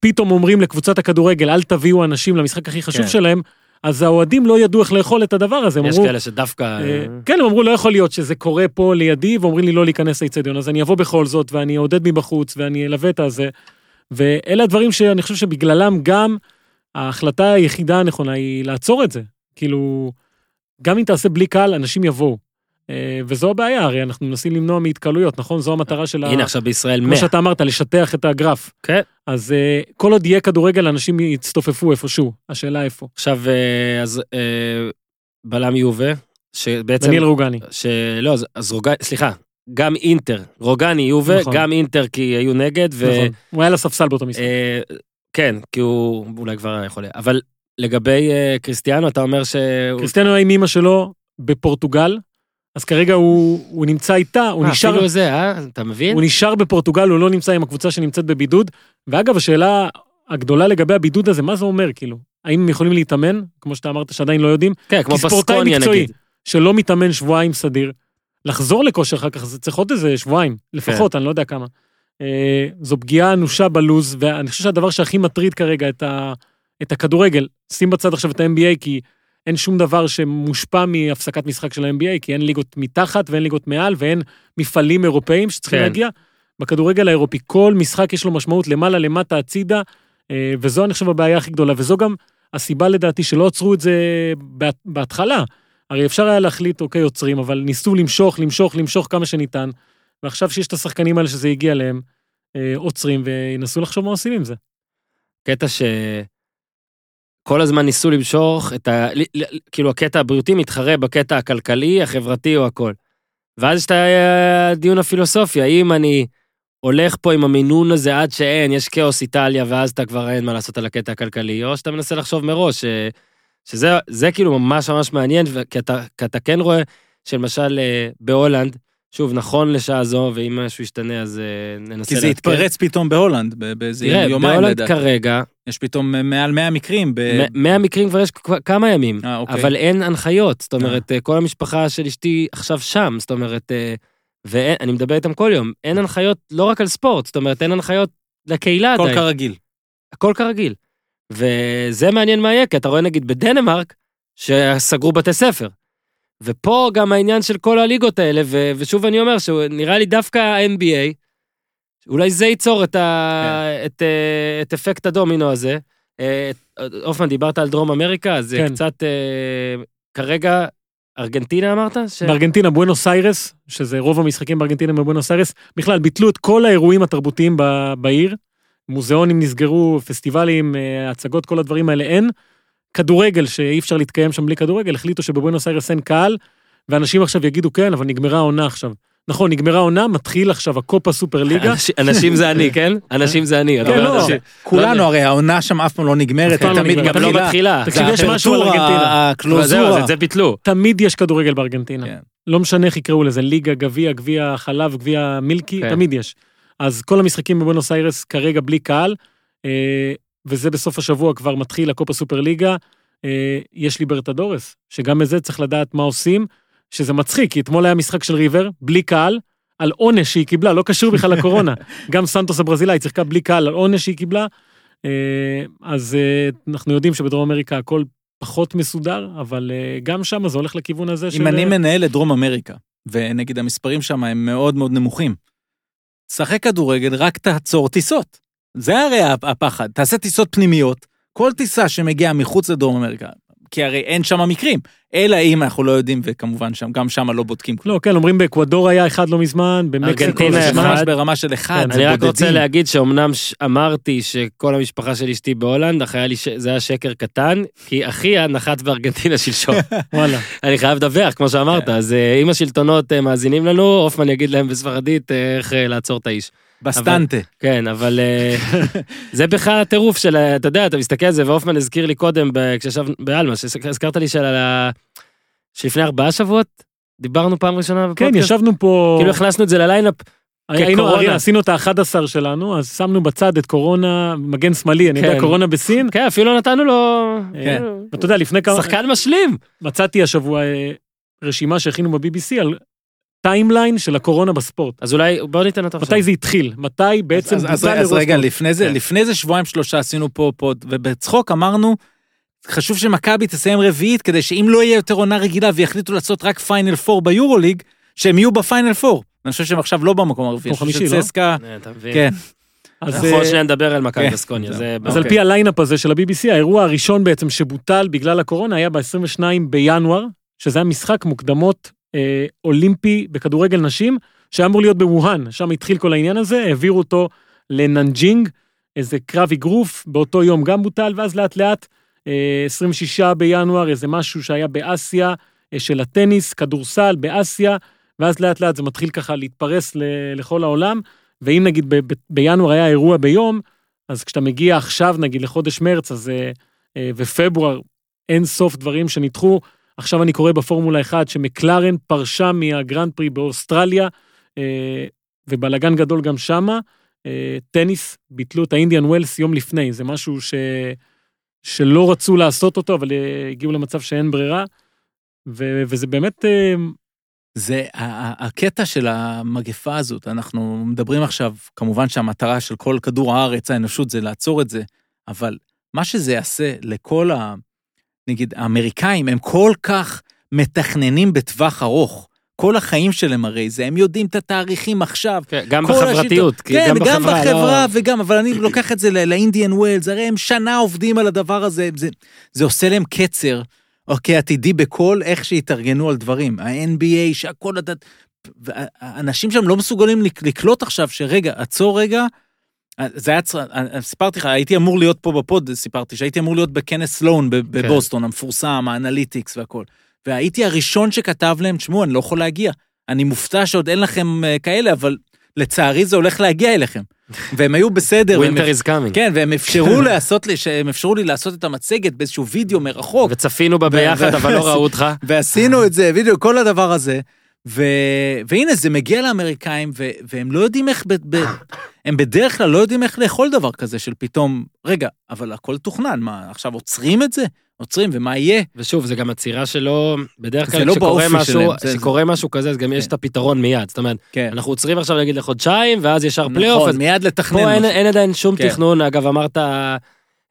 פתאום אומרים לקבוצת הכדורגל, אל תביאו אנשים למשחק הכי חשוב כן. שלהם, אז האוהדים לא ידעו איך לאכול את הדבר הזה, יש אמרו, כאלה שדווקא... אה, כן, הם אמרו, לא יכול להיות שזה קורה פה לידי, ואומרים לי לא להיכנס לאיצטדיון, אז אני אבוא בכל זאת, ואני אעודד מבחוץ, ואני אלווה את הזה. ואלה הדברים שאני חושב שבגללם גם ההחלטה היחידה הנכונה היא לעצור את זה. כאילו, גם אם תעשה בלי קהל, אנשים יבואו. אה, וזו הבעיה, הרי אנחנו מנסים למנוע מהתקהלויות, נכון? זו המטרה של ה... הנה, עכשיו בישראל 100. כמו שאתה אמרת, לשטח את הגרף. כן. אז אה, כל עוד יהיה כדורגל, אנשים יצטופפו איפשהו. השאלה איפה. עכשיו, אה, אז בלם יובה, שבעצם... דניאל רוגני. שלא, אז- אז רוגני, סליחה, גם אינטר, רוגני יובה, נכון. גם אינטר כי היו נגד, ו... נכון. הוא היה לספסל באותו משחק. אה, כן, כי הוא אולי כבר היה יכול... אבל לגבי אה, קריסטיאנו, אתה אומר ש... קריסטיאנו היה עם אמא שלו בפורטוגל, אז כרגע הוא, הוא נמצא איתה, הוא אה, נשאר, אפילו זה, אה? אתה מבין? הוא נשאר בפורטוגל, הוא לא נמצא עם הקבוצה שנמצאת בבידוד. ואגב, השאלה הגדולה לגבי הבידוד הזה, מה זה אומר, כאילו? האם הם יכולים להתאמן, כמו שאתה אמרת שעדיין לא יודעים, כן, כמו פסקוניה מקצועי. נגיד. שלא מתאמן שבועיים סדיר, לחזור לכושר אחר כך, זה צריך עוד איזה שבועיים, לפחות, אני לא יודע כמה. אה, זו פגיעה אנושה בלוז, ואני חושב שהדבר שהכי מטריד כרגע את, ה, את הכדורגל, שים בצד עכשיו את ה-NBA, כי אין שום דבר שמושפע מהפסקת משחק של ה-NBA, כי אין ליגות מתחת ואין ליגות מעל, ואין מפעלים אירופאים שצריכים כן. להגיע. בכדורגל האירופי, כל משחק יש לו משמעות למעלה, למטה, הצידה, אה, וזו אני חושב הבעיה הכי גדולה, וזו גם הסיבה לדעתי שלא עצרו את זה בה- בהתחלה. הרי אפשר היה להחליט, אוקיי, עוצרים, אבל ניסו למשוך, למשוך, למשוך כמה שניתן, ועכשיו שיש את השחקנים האלה שזה הגיע אליהם, אה, עוצרים וינסו לחשוב מה עושים עם זה. קטע ש... כל הזמן ניסו למשוך את ה... כאילו הקטע הבריאותי מתחרה בקטע הכלכלי, החברתי או הכל. ואז יש את הדיון הפילוסופי, האם אני הולך פה עם המינון הזה עד שאין, יש כאוס איטליה, ואז אתה כבר אין מה לעשות על הקטע הכלכלי, או שאתה מנסה לחשוב מראש, ש... שזה זה כאילו ממש ממש מעניין, כי אתה, כי אתה כן רואה שלמשל אה, בהולנד, שוב, נכון לשעה זו, ואם משהו ישתנה אז אה, ננסה... כי זה. התפרץ פתאום בהולנד, באיזה תראה, יומיים בהולנד לדעתי. כרגע, יש פתאום מעל 100 מקרים. ב- 100 מקרים כבר יש כמה ימים, אה, אוקיי. אבל אין הנחיות, זאת אומרת, אה, כל המשפחה של אשתי עכשיו שם, זאת אומרת, ואני מדבר איתם כל יום, אין הנחיות לא רק על ספורט, זאת אומרת, אין הנחיות לקהילה הכל עדיין, כרגיל. הכל כרגיל. וזה מעניין מה יהיה, כי אתה רואה נגיד בדנמרק, שסגרו בתי ספר. ופה גם העניין של כל הליגות האלה, ו- ושוב אני אומר שנראה לי דווקא ה-NBA, אולי זה ייצור את, ה- את, אה, את אפקט הדומינו הזה. אה, הופמן, דיברת על דרום אמריקה, אז זה כן. קצת, אה, כרגע, ארגנטינה אמרת? ש... בארגנטינה, בואנוס איירס, שזה רוב המשחקים בארגנטינה בבואנוס איירס, בכלל ביטלו את כל האירועים התרבותיים ב- בעיר. מוזיאונים נסגרו, פסטיבלים, אה, הצגות, כל הדברים האלה אין. כדורגל, שאי אפשר להתקיים שם בלי כדורגל, החליטו שבבואנוס איירס אין קהל, ואנשים עכשיו יגידו, כן, אבל נגמרה העונה עכשיו. נכון, נגמרה העונה, מתחיל עכשיו הקופה סופר ליגה. אנשים- זה אני, כן? אנשים זה אני. כן, לא. כולנו, הרי העונה שם אף פעם לא נגמרת, היא לא תמיד. גם לא מתחילה. תקשיב, יש משהו על ארגנטינה. הקלוזורה. זה ביטלו. תמיד יש כדורגל בארגנטינה. כן. לא משנה איך יקראו לזה, ליגה, גביע, גביע חלב, גביע מילקי, כן. תמיד יש. אז כל המשחקים בבונוס איירס כרגע בלי קהל, אה, וזה בסוף השבוע כבר מתחיל הקופה סופר ליגה. אה, יש ליברטדורס, שגם בזה צריך לדעת מה עושים, שזה מצחיק, כי אתמול היה משחק של ריבר, בלי קהל, על עונש שהיא קיבלה, לא קשור בכלל לקורונה. גם סנטוס הברזילאי שיחקה בלי קהל על עונש שהיא קיבלה. אה, אז אה, אנחנו יודעים שבדרום אמריקה הכל פחות מסודר, אבל גם שם זה הולך לכיוון הזה של... אם אני מנהל את דרום אמריקה, ונגיד המספרים שם הם מאוד מאוד נמוכים, שחק כדורגל, רק תעצור טיסות. זה הרי הפחד. תעשה טיסות פנימיות, כל טיסה שמגיעה מחוץ לדרום אמריקה, כי הרי אין שם מקרים, אלא אם אנחנו לא יודעים, וכמובן שם, גם שם לא בודקים כלום. לא, כן, אומרים באקוודור היה אחד לא מזמן, במקסיקו זה אחד. ממש... ברמה של אחד, כן, זה אני רק בודדים. רוצה להגיד שאומנם ש- אמרתי שכל המשפחה של אשתי בהולנד, אך היה לי ש- זה היה שקר קטן, כי אחיה נחת בארגנטינה שלשום. וואלה. אני חייב לדווח, כמו שאמרת, אז אה, אם השלטונות אה, מאזינים לנו, הופמן יגיד להם בספרדית אה, איך לעצור את האיש. בסטנטה. כן, אבל אה, זה בכלל הטירוף של, אתה יודע, אתה מסתכל על זה, והופמן הזכיר לי קודם, ב- כשישבנו בעלמה, שהזכרת לי של ה- שלפני ארבעה שבועות, דיברנו פעם ראשונה כן, בפודקאסט, ישבנו פה... כאילו הכנסנו את זה לליינאפ, היינו, עשינו את ה-11 שלנו, אז שמנו בצד את קורונה, מגן שמאלי, אני יודע, כן. קורונה בסין. כן, אפילו נתנו לו... כן. אה, ואתה יודע, לפני כמה... שחקן משלים. מצאתי השבוע אה, רשימה שהכינו ב-BBC על timeline של הקורונה בספורט. אז אולי, בוא ניתן אותו עכשיו. מתי זה התחיל? מתי בעצם אז, אז, אז רגע? לפני זה, כן. לפני זה שבועיים שלושה עשינו פה pod, ובצחוק אמרנו, חשוב שמכבי תסיים רביעית, כדי שאם לא יהיה יותר עונה רגילה ויחליטו לעשות רק Final Four ביורוליג, שהם יהיו ב Final Four. אני חושב שהם עכשיו לא במקום הרביעי. חושב חמישי, לא? שצסקה, אה? כן. אז, אנחנו עוד אה, שנייה נדבר על מכבי כן. בסקוניה, זה... אז על אוקיי. פי ה lineup הזה של ה-BBC, האירוע הראשון בעצם שבוטל בגלל הקורונה היה ב-22 בינואר, שזה היה משחק מוקדמות אה, אולימפי בכדורגל נשים, שהיה אמור להיות בווהאן, שם התחיל כל העניין הזה, העבירו אותו לנאנג'ינג, איזה קרב אגרוף, באותו יום גם בוטל, ואז לאט לאט, אה, 26 בינואר, איזה משהו שהיה באסיה, אה, של הטניס, כדורסל באסיה, ואז לאט לאט זה מתחיל ככה להתפרס ל- לכל העולם, ואם נגיד ב- ב- בינואר היה אירוע ביום, אז כשאתה מגיע עכשיו, נגיד, לחודש מרץ, אז, אה, אה, ופברואר, אין סוף דברים שנדחו. עכשיו אני קורא בפורמולה 1 שמקלרן פרשה מהגרנד פרי באוסטרליה, אה, ובלאגן גדול גם שמה. אה, טניס, ביטלו את האינדיאן ווילס יום לפני, זה משהו ש... שלא רצו לעשות אותו, אבל אה, הגיעו למצב שאין ברירה. ו... וזה באמת, זה הקטע של המגפה הזאת, אנחנו מדברים עכשיו, כמובן שהמטרה של כל כדור הארץ, האנושות, זה לעצור את זה, אבל מה שזה יעשה לכל. נגיד, האמריקאים, הם כל כך מתכננים בטווח ארוך. כל החיים שלהם הרי זה, הם יודעים את התאריכים עכשיו. כן, גם בחברתיות, השיטות- כי כן, גם גם בחברה, בחברה לא- וגם, אבל אני לוקח את זה לאינדיאן ווילס, הרי הם שנה עובדים על הדבר הזה, זה, זה עושה להם קצר, אוקיי, עתידי בכל איך שהתארגנו על דברים. ה-NBA, שהכל... אנשים שם לא מסוגלים לק- לקלוט עכשיו שרגע, עצור רגע, זה היה, צר- סיפרתי לך, הייתי אמור להיות פה בפוד, סיפרתי שהייתי אמור להיות בכנס סלואן ב- בבוסטון, המפורסם, ה analytics והכל. והייתי הראשון שכתב להם, תשמעו, אני לא יכול להגיע. אני מופתע שעוד אין לכם אה, כאלה, אבל לצערי זה הולך להגיע אליכם. והם היו בסדר. Winter is coming. כן, והם אפשרו לעשות לי, שהם אפשרו לי לעשות את המצגת באיזשהו וידאו מרחוק, וצפינו בה ביחד, אבל לא ראו אותך. ועשינו את זה, וידאו, כל הדבר הזה. ו... והנה, זה מגיע לאמריקאים, ו... והם לא יודעים איך, ב... ב... הם בדרך כלל לא יודעים איך לאכול דבר כזה של פתאום, רגע, אבל הכל תוכנן, מה, עכשיו עוצרים את זה? עוצרים, ומה יהיה? ושוב, זה גם עצירה שלא, בדרך כלל לא כשקורה באופי משהו, שלהם, זה- כשקורה משהו כזה, אז גם יש כן. את הפתרון מיד. זאת אומרת, כן, אנחנו עוצרים עכשיו נגיד לחודשיים, ואז ישר פלייאוף, נכון, מיד לתכנן פה אין. אין עדיין שום כן. תכנון, אגב אמרת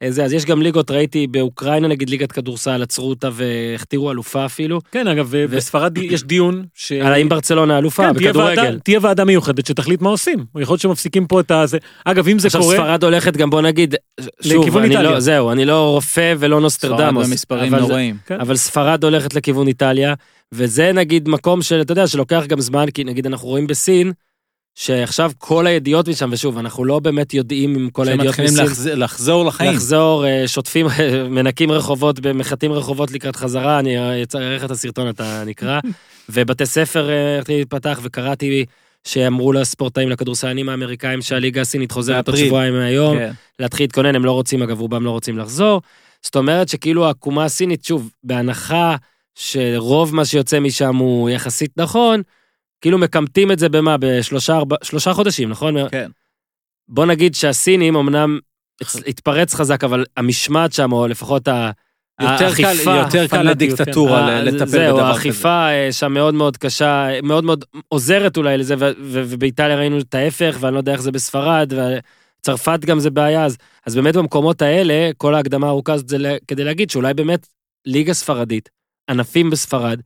זה, אז יש גם ליגות, ראיתי באוקראינה נגיד ליגת כדורסל, עצרו אותה והכתירו אלופה אפילו. כן, אגב, ו- בספרד יש דיון ש... על האם ברצלונה אלופה כן, תהיה ועדה- בכדורגל. תהיה ועדה מיוחדת שתחליט מה עושים. יכול להיות שמפסיקים פה את הזה. אגב, אם זה עכשיו קורה... ספרד הולכת גם בוא נגיד, שוב, אני איטליה. לא, זהו, אני לא רופא ולא ספרד נוסטרדמוס. במספרים אבל זה- נוראים. כן. אבל ספרד הולכת לכיוון איטליה, וזה נגיד מקום של, אתה יודע, שלוקח גם זמן, כי נגיד אנחנו רואים בסין, שעכשיו כל הידיעות משם, ושוב, אנחנו לא באמת יודעים אם כל הידיעות שמתחילים מסין, לחז- לחזור לחיים. לחזור, אה, שוטפים, מנקים רחובות, מחטאים רחובות לקראת חזרה, אני אראה לך את הסרטון, אתה נקרא, ובתי ספר אה, התחיל להתפתח, וקראתי שאמרו לספורטאים, לכדורסלנים האמריקאים, שהליגה הסינית חוזרת עוד. שבועיים מהיום, כן. להתחיל להתכונן, הם לא רוצים, אגב, רובם לא רוצים לחזור. זאת אומרת שכאילו העקומה הסינית, שוב, בהנחה שרוב מה שיוצא משם הוא יחסית נכון, כאילו מקמטים את זה במה? בשלושה ארבע, שלושה חודשים, נכון? כן. בוא נגיד שהסינים אמנם הצ- התפרץ חזק, אבל המשמעת שם, או לפחות ה- יותר קל- האכיפה, יותר קל לדיקטטורה אה, ל- לטפל זהו, בדבר כזה. האכיפה אה, שם מאוד מאוד קשה, מאוד מאוד עוזרת אולי לזה, ובאיטליה ראינו את ההפך, ואני לא יודע איך זה בספרד, וצרפת גם זה בעיה, אז, אז באמת במקומות האלה, כל ההקדמה הארוכה הזאת זה כדי להגיד שאולי באמת ליגה ספרדית, ענפים בספרד,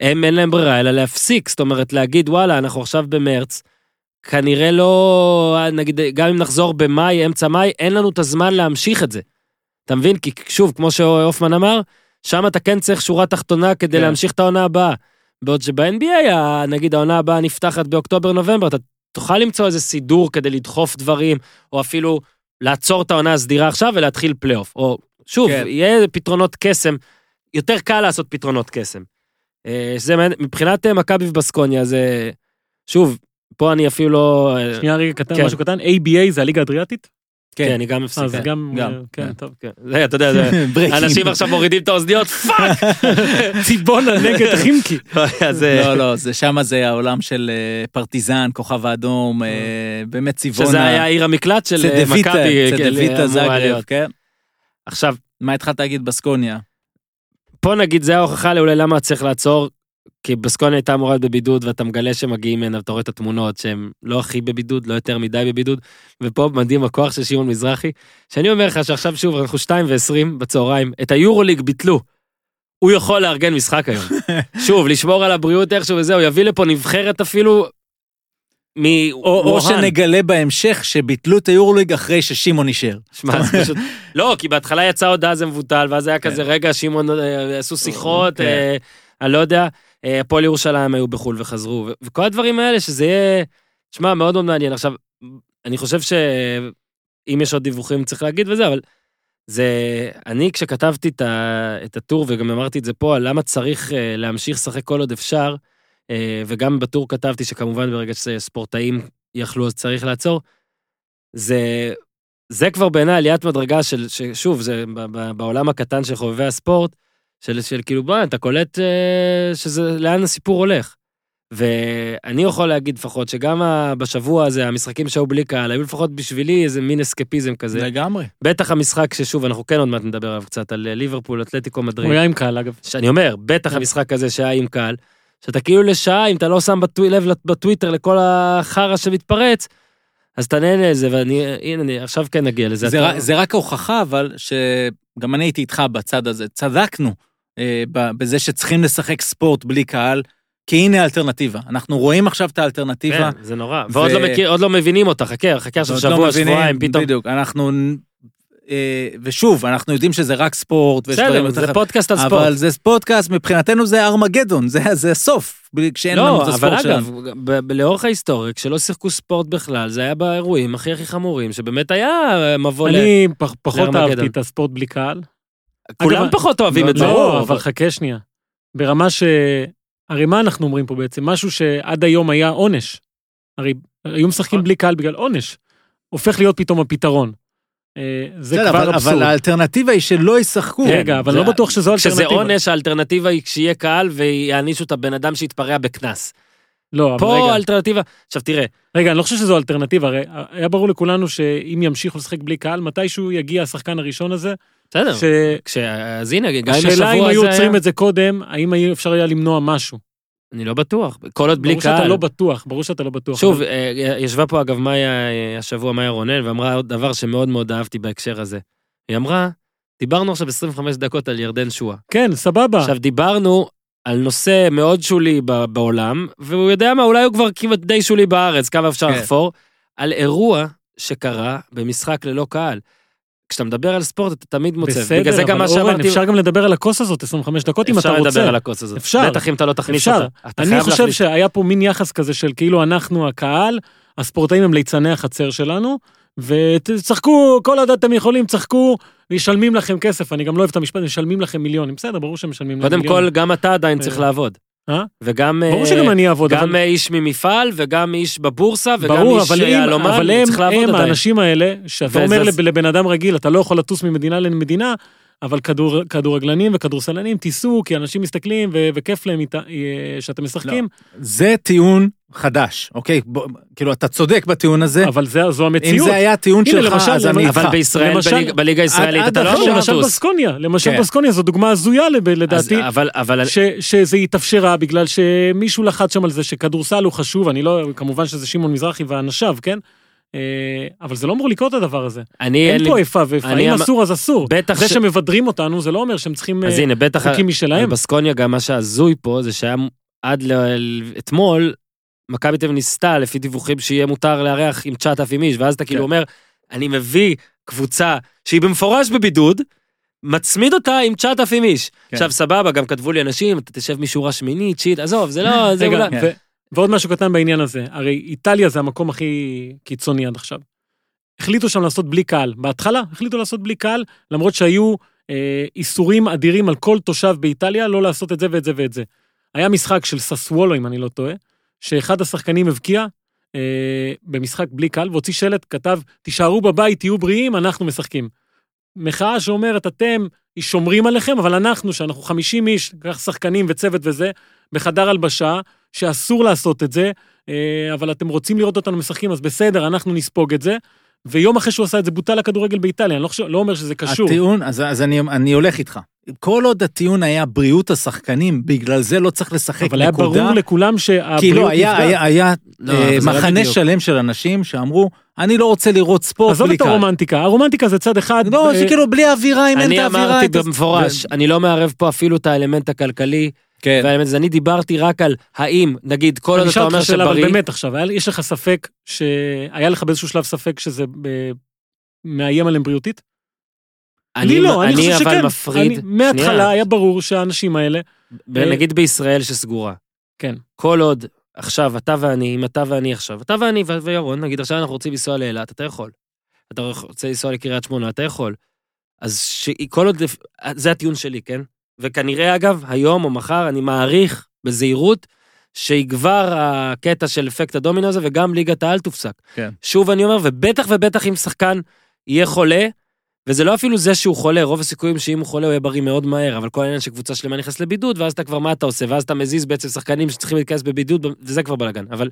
הם אין להם ברירה אלא להפסיק, זאת אומרת להגיד וואלה, אנחנו עכשיו במרץ, כנראה לא, נגיד, גם אם נחזור במאי, אמצע מאי, אין לנו את הזמן להמשיך את זה. אתה מבין? כי שוב, כמו שהופמן אמר, שם אתה כן צריך שורה תחתונה כדי כן. להמשיך את העונה הבאה. בעוד שב-NBA, נגיד העונה הבאה נפתחת באוקטובר-נובמבר, אתה תוכל למצוא איזה סידור כדי לדחוף דברים, או אפילו לעצור את העונה הסדירה עכשיו ולהתחיל פלייאוף. או שוב, כן. יהיה פתרונות קסם, יותר קל לעשות פתרונות קסם. אה, שזה מעניין, מבחינת אה, מכבי ובסקוניה, זה... שוב, פה אני אפילו לא... אה, שנייה רגע קטן, כן. משהו קטן, ABA זה הליגה האדריאטית? כן, אני גם מפסיק. אז כן, גם, כן, כן. טוב. כן. זה, אתה יודע, זה... אנשים עכשיו מורידים את האוזניות, fuck! ציבונה נגד חימקי. לא, לא, זה שמה זה העולם של פרטיזן, כוכב האדום, באמת ציבונה. שזה היה עיר המקלט של צדוויטה, מכבי. כן, צדוויטה אמורה זאגרב. כן. עכשיו, מה התחלת להגיד בסקוניה? פה נגיד זה ההוכחה לאולי למה צריך לעצור, כי בסקוניה הייתה אמורה להיות בבידוד ואתה מגלה שמגיעים הנה ואתה רואה את התמונות שהם לא הכי בבידוד, לא יותר מדי בבידוד, ופה מדהים הכוח של שמעון מזרחי, שאני אומר לך שעכשיו שוב אנחנו 2 ו-20 בצהריים, את היורוליג ביטלו. הוא יכול לארגן משחק היום. שוב, לשמור על הבריאות איכשהו וזהו, יביא לפה נבחרת אפילו מ... או או שנגלה בהמשך שביטלו את היורליג אחרי ששמעון אישר. שמע, זה פשוט... לא, כי בהתחלה יצאה הודעה זה מבוטל, ואז היה כן. כזה, רגע, שמעון, אה, עשו שיחות, כן. אה, אני לא יודע, אה, הפועל ירושלים היו בחו"ל וחזרו, וכל הדברים האלה, שזה יהיה, שמע, מאוד מאוד מעניין. עכשיו, אני חושב שאם יש עוד דיווחים צריך להגיד וזה, אבל זה, אני כשכתבתי את, הטור, וגם אמרתי את זה פה, על למה צריך להמשיך לשחק כל עוד אפשר, וגם בטור כתבתי שכמובן ברגע שספורטאים יכלו אז צריך לעצור, זה, זה כבר בעיניי עליית מדרגה של, ששוב, זה בעולם הקטן של חובבי הספורט, של, של כאילו, בוא, אתה קולט אה, שזה, לאן הסיפור הולך. ואני יכול להגיד לפחות שגם בשבוע הזה, המשחקים שהיו בלי קהל, היו לפחות בשבילי איזה מין אסקפיזם כזה. לגמרי. בטח המשחק ששוב, אנחנו כן עוד מעט נדבר עליו קצת, על אה, ליברפול, אתלטיקו מדריד. הוא היה עם קהל אגב. שאני אומר, בטח. המשחק הזה שהיה עם קהל, שאתה כאילו לשעה, אם אתה לא שם בטו- לב בטוויטר לכל החרא שמתפרץ, אז אתה נהנה לזה, ואני, הנה, אני עכשיו כן נגיע לזה. זה, אתה- רק- זה רק הוכחה, אבל שגם אני הייתי איתך בצד הזה. צדקנו אה, בזה שצריכים לשחק ספורט בלי קהל, כי הנה האלטרנטיבה. אנחנו רואים עכשיו את האלטרנטיבה. כן, זה נורא. ועוד לא מכיר, לא מבינים אותה, חכה, חכה עכשיו לא שבוע, מבינים, שבועיים, פתאום. בדיוק, אנחנו... אה, ושוב, אנחנו יודעים שזה רק ספורט, ויש דברים בסדר, זה פודקאסט על ספורט. אבל זה פודקאסט, מבחינתנו זה ארמגדון, זה, זה הסוף, כשאין לנו את לא, הספורט אבל שלנו. אגב, ב- לאורך ההיסטוריה, כשלא שיחקו ספורט בכלל, זה היה באירועים הכי הכי חמורים, שבאמת היה אה, מבוא ל... אני פח- פחות לארמגדון. אהבתי את הספורט בלי קהל. כולם אגב, פחות אוהבים את זה. לא, אבל חכה שנייה. ברמה ש... הרי מה אנחנו אומרים פה בעצם? משהו שעד היום היה עונש. הרי היו משחקים נכון. בלי קהל בגלל עונש. הופך להיות פתאום הפתרון. אה, זה כבר אבל, אבסורד. אבל האלטרנטיבה היא שלא ישחקו. רגע, אבל זה- לא בטוח שזו כשזה אלטרנטיבה. עונש, האלטרנטיבה היא כשיהיה קהל ויענישו את הבן אדם שהתפרע בקנס. לא, אבל פה רגע, האלטרנטיבה, עכשיו תראה, רגע, אני לא חושב שזו אלטרנטיבה, הרי היה ברור לכולנו שאם ימשיכו לשחק בלי קהל, מתישהו יגיע השחקן הראשון הזה, בסדר, ש... כש... אז הנה, גם אם השאלה אם השבוע היו היה, עוצרים את זה קודם, האם היה אפשר היה למנוע משהו. אני לא בטוח, כל עוד בלי ברור שאתה קהל. לא בטוח, ברור שאתה לא בטוח. שוב, אבל- אה, ישבה פה אגב מאיה אה, השבוע, מאיה רונן, ואמרה עוד דבר שמאוד מאוד אהבתי בהקשר הזה. היא אמרה, דיברנו עכשיו 25 דקות על ירדן שואה. כן, סבבה. עכשיו, דיברנו על נושא מאוד שולי ב- בעולם, והוא יודע מה, אולי הוא כבר כמעט די שולי בארץ, כמה אפשר כן. לחפור, על אירוע שקרה במשחק ללא קהל. כשאתה מדבר על ספורט, אתה תמיד מוצא. בסדר, בגלל זה גם מה אבל אורן, שאמרתי, אפשר גם לדבר על הכוס הזאת 25 דקות אם אתה אפשר רוצה. לדבר על הכוס הזאת. אפשר. בטח אם אתה לא תכניס אפשר. אותה. אני חושב שהיה פה מין יחס כזה של כאילו אנחנו הקהל, הספורטאים הם ליצני החצר שלנו, ותצחקו, כל עוד אתם יכולים, צחקו, משלמים לכם כסף, אני גם לא אוהב את המשפט, משלמים לכם מיליונים, בסדר, ברור שהם משלמים להם קודם מיליונים. כל, גם אתה עדיין צריך. לעבוד. אה? וגם... ברור אה, שגם אני אעבוד, גם אבל... אה, איש ממפעל, וגם איש בבורסה, וגם ברור, איש יהלומן, אבל הוא הם, צריך לעבוד הם עדיין. האנשים האלה, שאתה וזה- אומר לב- לבן אדם רגיל, אתה לא יכול לטוס ממדינה למדינה, אבל כדור, כדורגלנים וכדורסלנים תיסעו, כי אנשים מסתכלים ו- וכיף להם איתה, אה, שאתם משחקים, זה טיעון חדש, אוקיי? בוא, כאילו, אתה צודק בטיעון הזה. אבל זה, זו אם המציאות. זה היה טיעון הנה, שלך, למשל, אז אני איתך. אבל בישראל, למשל- בליג- בליגה הישראלית, עד אתה לא יכול למשל. בסקוניה, למשל כן. בסקוניה זו דוגמה הזויה לב- אז- לדעתי, אבל, אבל, ש, שזה התאפשרה בגלל שמישהו לחץ שם על זה שכדורסל הוא חשוב, אני לא, כמובן שזה שמעון מזרחי ואנשיו, כן? אה, אבל זה לא אמור לקרות הדבר הזה. אני, אין לי... פה איפה ואיפה, אני אם אמ- אסור אז אסור. בטח זה ש... שמבדרים אותנו זה לא אומר שהם צריכים אז אה, הנה, בטח... חוקים משלהם. בסקוניה גם מה שהזוי פה, זה שהיה עד ל- אתמול, מכבי תל אביב ניסתה, לפי דיווחים, שיהיה מותר לארח עם 9,000 איש, ואז אתה כאילו כן. אומר, אני מביא קבוצה שהיא במפורש בבידוד, מצמיד אותה עם 9,000 איש. כן. עכשיו, סבבה, גם כתבו לי אנשים, אתה תשב משורה שמינית, שיט, עזוב, זה לא, זה רגע, אולי... ו- ועוד משהו קטן בעניין הזה, הרי איטליה זה המקום הכי קיצוני עד עכשיו. החליטו שם לעשות בלי קהל. בהתחלה החליטו לעשות בלי קהל, למרות שהיו אה, איסורים אדירים על כל תושב באיטליה לא לעשות את זה ואת זה ואת זה. היה משחק של ססוולו, אם אני לא טועה, שאחד השחקנים הבקיע אה, במשחק בלי קהל, והוציא שלט, כתב, תישארו בבית, תהיו בריאים, אנחנו משחקים. מחאה שאומרת, אתם שומרים עליכם, אבל אנחנו, שאנחנו 50 איש, כך שחקנים וצוות וזה, בחדר הלבשה, שאסור לעשות את זה, אה, אבל אתם רוצים לראות אותנו משחקים, אז בסדר, אנחנו נספוג את זה. ויום אחרי שהוא עשה את זה, בוטל הכדורגל באיטליה, אני לא, חושב, לא אומר שזה קשור. הטיעון, אז, אז אני, אני הולך איתך. כל עוד הטיעון היה בריאות השחקנים, בגלל זה לא צריך לשחק אבל היה נקודה. ברור לכולם שהבריאות כי לא, היה, נפגעת. היה, היה לא, אה, אבל זה לא מחנה בדיוק. שלם של אנשים שאמרו, אני לא רוצה לראות ספורט עזוב בלי את קהל. הרומנטיקה, הרומנטיקה זה צד אחד. לא, אה, זה כאילו בלי אווירה, אם אין את אני האווירה. אמרתי את ה- במפורש, אני לא מערב פה אפילו את האלמנט הכלכלי, כן. והאלמנט הזה, אני דיברתי רק על האם, נגיד, כל אני עוד אתה אשאל אומר אותך שאלה, אבל שבריא, באמת עכשיו, היה- יש לך ספק, שהיה לך באיזשהו שלב ספק שזה אה, מאיים עליהם בריאותית? לי לא, אני חושב אבל שכן. מפריד, אני- מההתחלה שנייה. היה ברור שהאנשים האלה, ב- נגיד בישראל שסגורה. כן. כל עוד, עכשיו, אתה ואני, אם אתה ואני עכשיו, אתה ואני וירון, נגיד עכשיו אנחנו רוצים לנסוע לאילת, אתה יכול. אתה רוצה לנסוע לקריית שמונה, אתה יכול. אז שכל עוד, זה הטיעון שלי, כן? וכנראה, אגב, היום או מחר, אני מעריך בזהירות, שיגבר הקטע של אפקט הדומינו הזה, וגם ליגת העל תופסק. כן. שוב אני אומר, ובטח ובטח אם שחקן יהיה חולה, וזה לא אפילו זה שהוא חולה, רוב הסיכויים שאם הוא חולה הוא יהיה בריא מאוד מהר, אבל כל העניין שקבוצה שלמה נכנסת לבידוד, ואז אתה כבר, מה אתה עושה? ואז אתה מזיז בעצם שחקנים שצריכים להיכנס בבידוד, וזה כבר בלאגן. אבל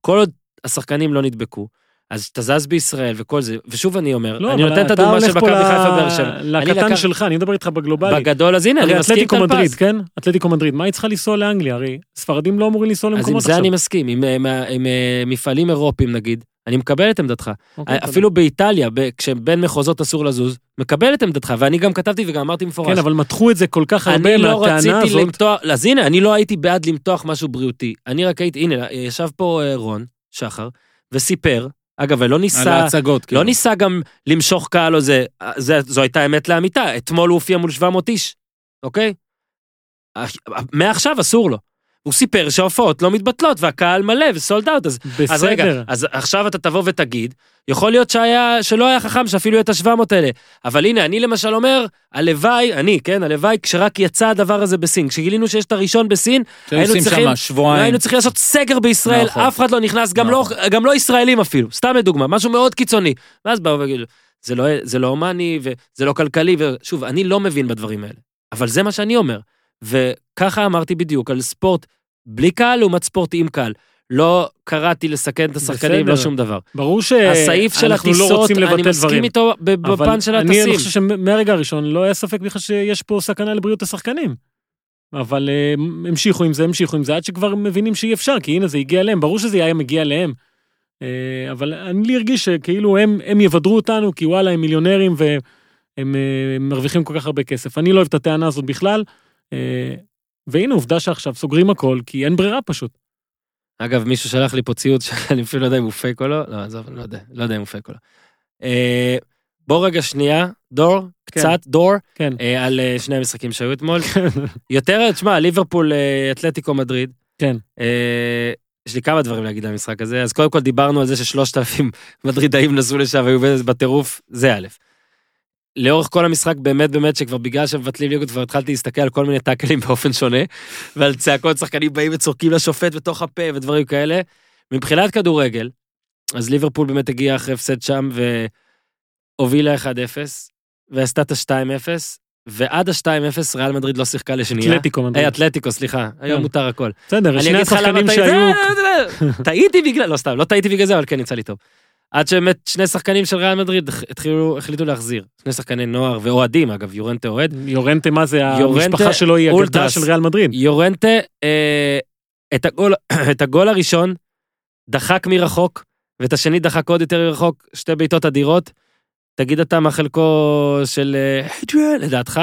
כל עוד השחקנים לא נדבקו, אז אתה זז בישראל וכל זה, ושוב אני אומר, לא, אני נותן את הדוגמה של מכבי חיפה באר שבע. לקטן לקח- שלך, אני מדבר איתך בגלובלי. בגדול, אז הנה, אני מסכים אתלטיקו. מדריד, כן? אתלטיקו מדריד, מה היא צריכה לנסוע לאנגליה? הרי ספרדים לא אמורים לנסוע אז עם למקומות זה עכשיו. אני מסכים, עם, עם, עם, אה, מפעלים אירופיים נגיד, אני מקבל את עמדתך. אוקיי, תודה. אפילו באיטליה, ב- כשבין מחוזות אסור לזוז, מקבל את עמדתך, ואני גם כתבתי וגם אמרתי מפורש. כן, אבל מתחו את זה כל כך הרבה אני לא מהטענה רציתי הזאת. למתוח, אז הנה, אני לא הייתי בעד למתוח משהו בריאותי. אני רק הייתי, הנה, ישב פה אה, רון שחר, וסיפר, אגב, ולא על ניסה, ההצגות. כאילו. לא ניסה גם למשוך קהל או זה, זה, זו הייתה אמת לאמיתה, אתמול הוא הופיע מול 700 איש, אוקיי? מעכשיו אסור לו. הוא סיפר שההופעות לא מתבטלות והקהל מלא וסולד אאוט, אז אז רגע, בסדר. אז עכשיו אתה תבוא ותגיד, יכול להיות שהיה, שלא היה חכם שאפילו את ה-700 האלה. אבל הנה, אני למשל אומר, הלוואי, אני, כן, הלוואי, כשרק יצא הדבר הזה בסין, כשגילינו שיש את הראשון בסין, היינו צריכים- שם שבועיים. היינו צריכים לעשות סגר בישראל, נכון. אף אחד לא נכנס, גם לא, נכון. גם לא ישראלים אפילו, סתם לדוגמה, משהו מאוד קיצוני. ואז באו והגידו, זה לא, זה לא הומני וזה לא כלכלי, ושוב, אני לא מבין בדברים האלה, אבל זה מה שאני אומר. וככה אמרתי בדיוק על ספורט בלי קהל לעומת ספורט עם קהל. לא קראתי לסכן את השחקנים. לא שום דבר. ברור הסעיף של לא הטיסות, רוצים אני לבטל מסכים דברים. איתו בפן של אני הטסים. חושב שמהרגע הראשון לא היה ספק בכלל שיש פה סכנה לבריאות השחקנים. אבל אה, המשיכו עם זה, המשיכו עם זה, עד שכבר מבינים שאי אפשר, כי הנה זה הגיע אליהם, ברור שזה היה מגיע אליהם. אה, אבל אני לי הרגיש שכאילו הם, הם יבדרו אותנו, כי וואלה, הם מיליונרים, הם אה, מרוויחים כל כך הרבה כסף. אני לא אוהב את הטענה הזאת בכלל, והנה עובדה שעכשיו סוגרים הכל, כי אין ברירה פשוט. אגב, מישהו שלח לי פה ציוץ שאני אפילו לא יודע אם הוא פייק או לא, לא, עזוב, לא יודע, לא יודע אם הוא פייק או לא. אה, בוא רגע שנייה, דור, כן. קצת, דור, כן. אה, על אה, שני המשחקים שהיו אתמול. יותר, תשמע, ליברפול, אה, אתלטיקו מדריד. כן. אה, יש לי כמה דברים להגיד על המשחק הזה, אז קודם כל דיברנו על זה ששלושת אלפים מדרידאים נסעו לשם והיו בטירוף, זה א'. לאורך כל המשחק באמת באמת שכבר בגלל שמבטלים ליגות כבר התחלתי להסתכל על כל מיני טאקלים באופן שונה ועל צעקות שחקנים באים וצורקים לשופט בתוך הפה ודברים כאלה. מבחינת כדורגל, אז ליברפול באמת הגיע אחרי הפסד שם והובילה 1-0 ועשתה את ה-2-0 ועד ה-2-0 ריאל מדריד לא שיחקה לשנייה. אתלטיקו מדריד. אתלטיקו, סליחה, היום כן. מותר הכל. בסדר, שני השחקנים שהיו... טעיתי בגלל, לא סתם, לא טעיתי בגלל זה, אבל כן יצא לי טוב. עד שבאמת שני שחקנים של ריאל מדריד התחילו, החליטו להחזיר. שני שחקני נוער ואוהדים, אגב, יורנטה אוהד. יורנטה, מה זה, יורנטה, המשפחה שלו היא אגדה. של ריאל מדריד. יורנטה, אה, את, הגול, את הגול הראשון דחק מרחוק, ואת השני דחק עוד יותר מרחוק, שתי בעיטות אדירות. תגיד אתה מה חלקו של אה, לדעתך,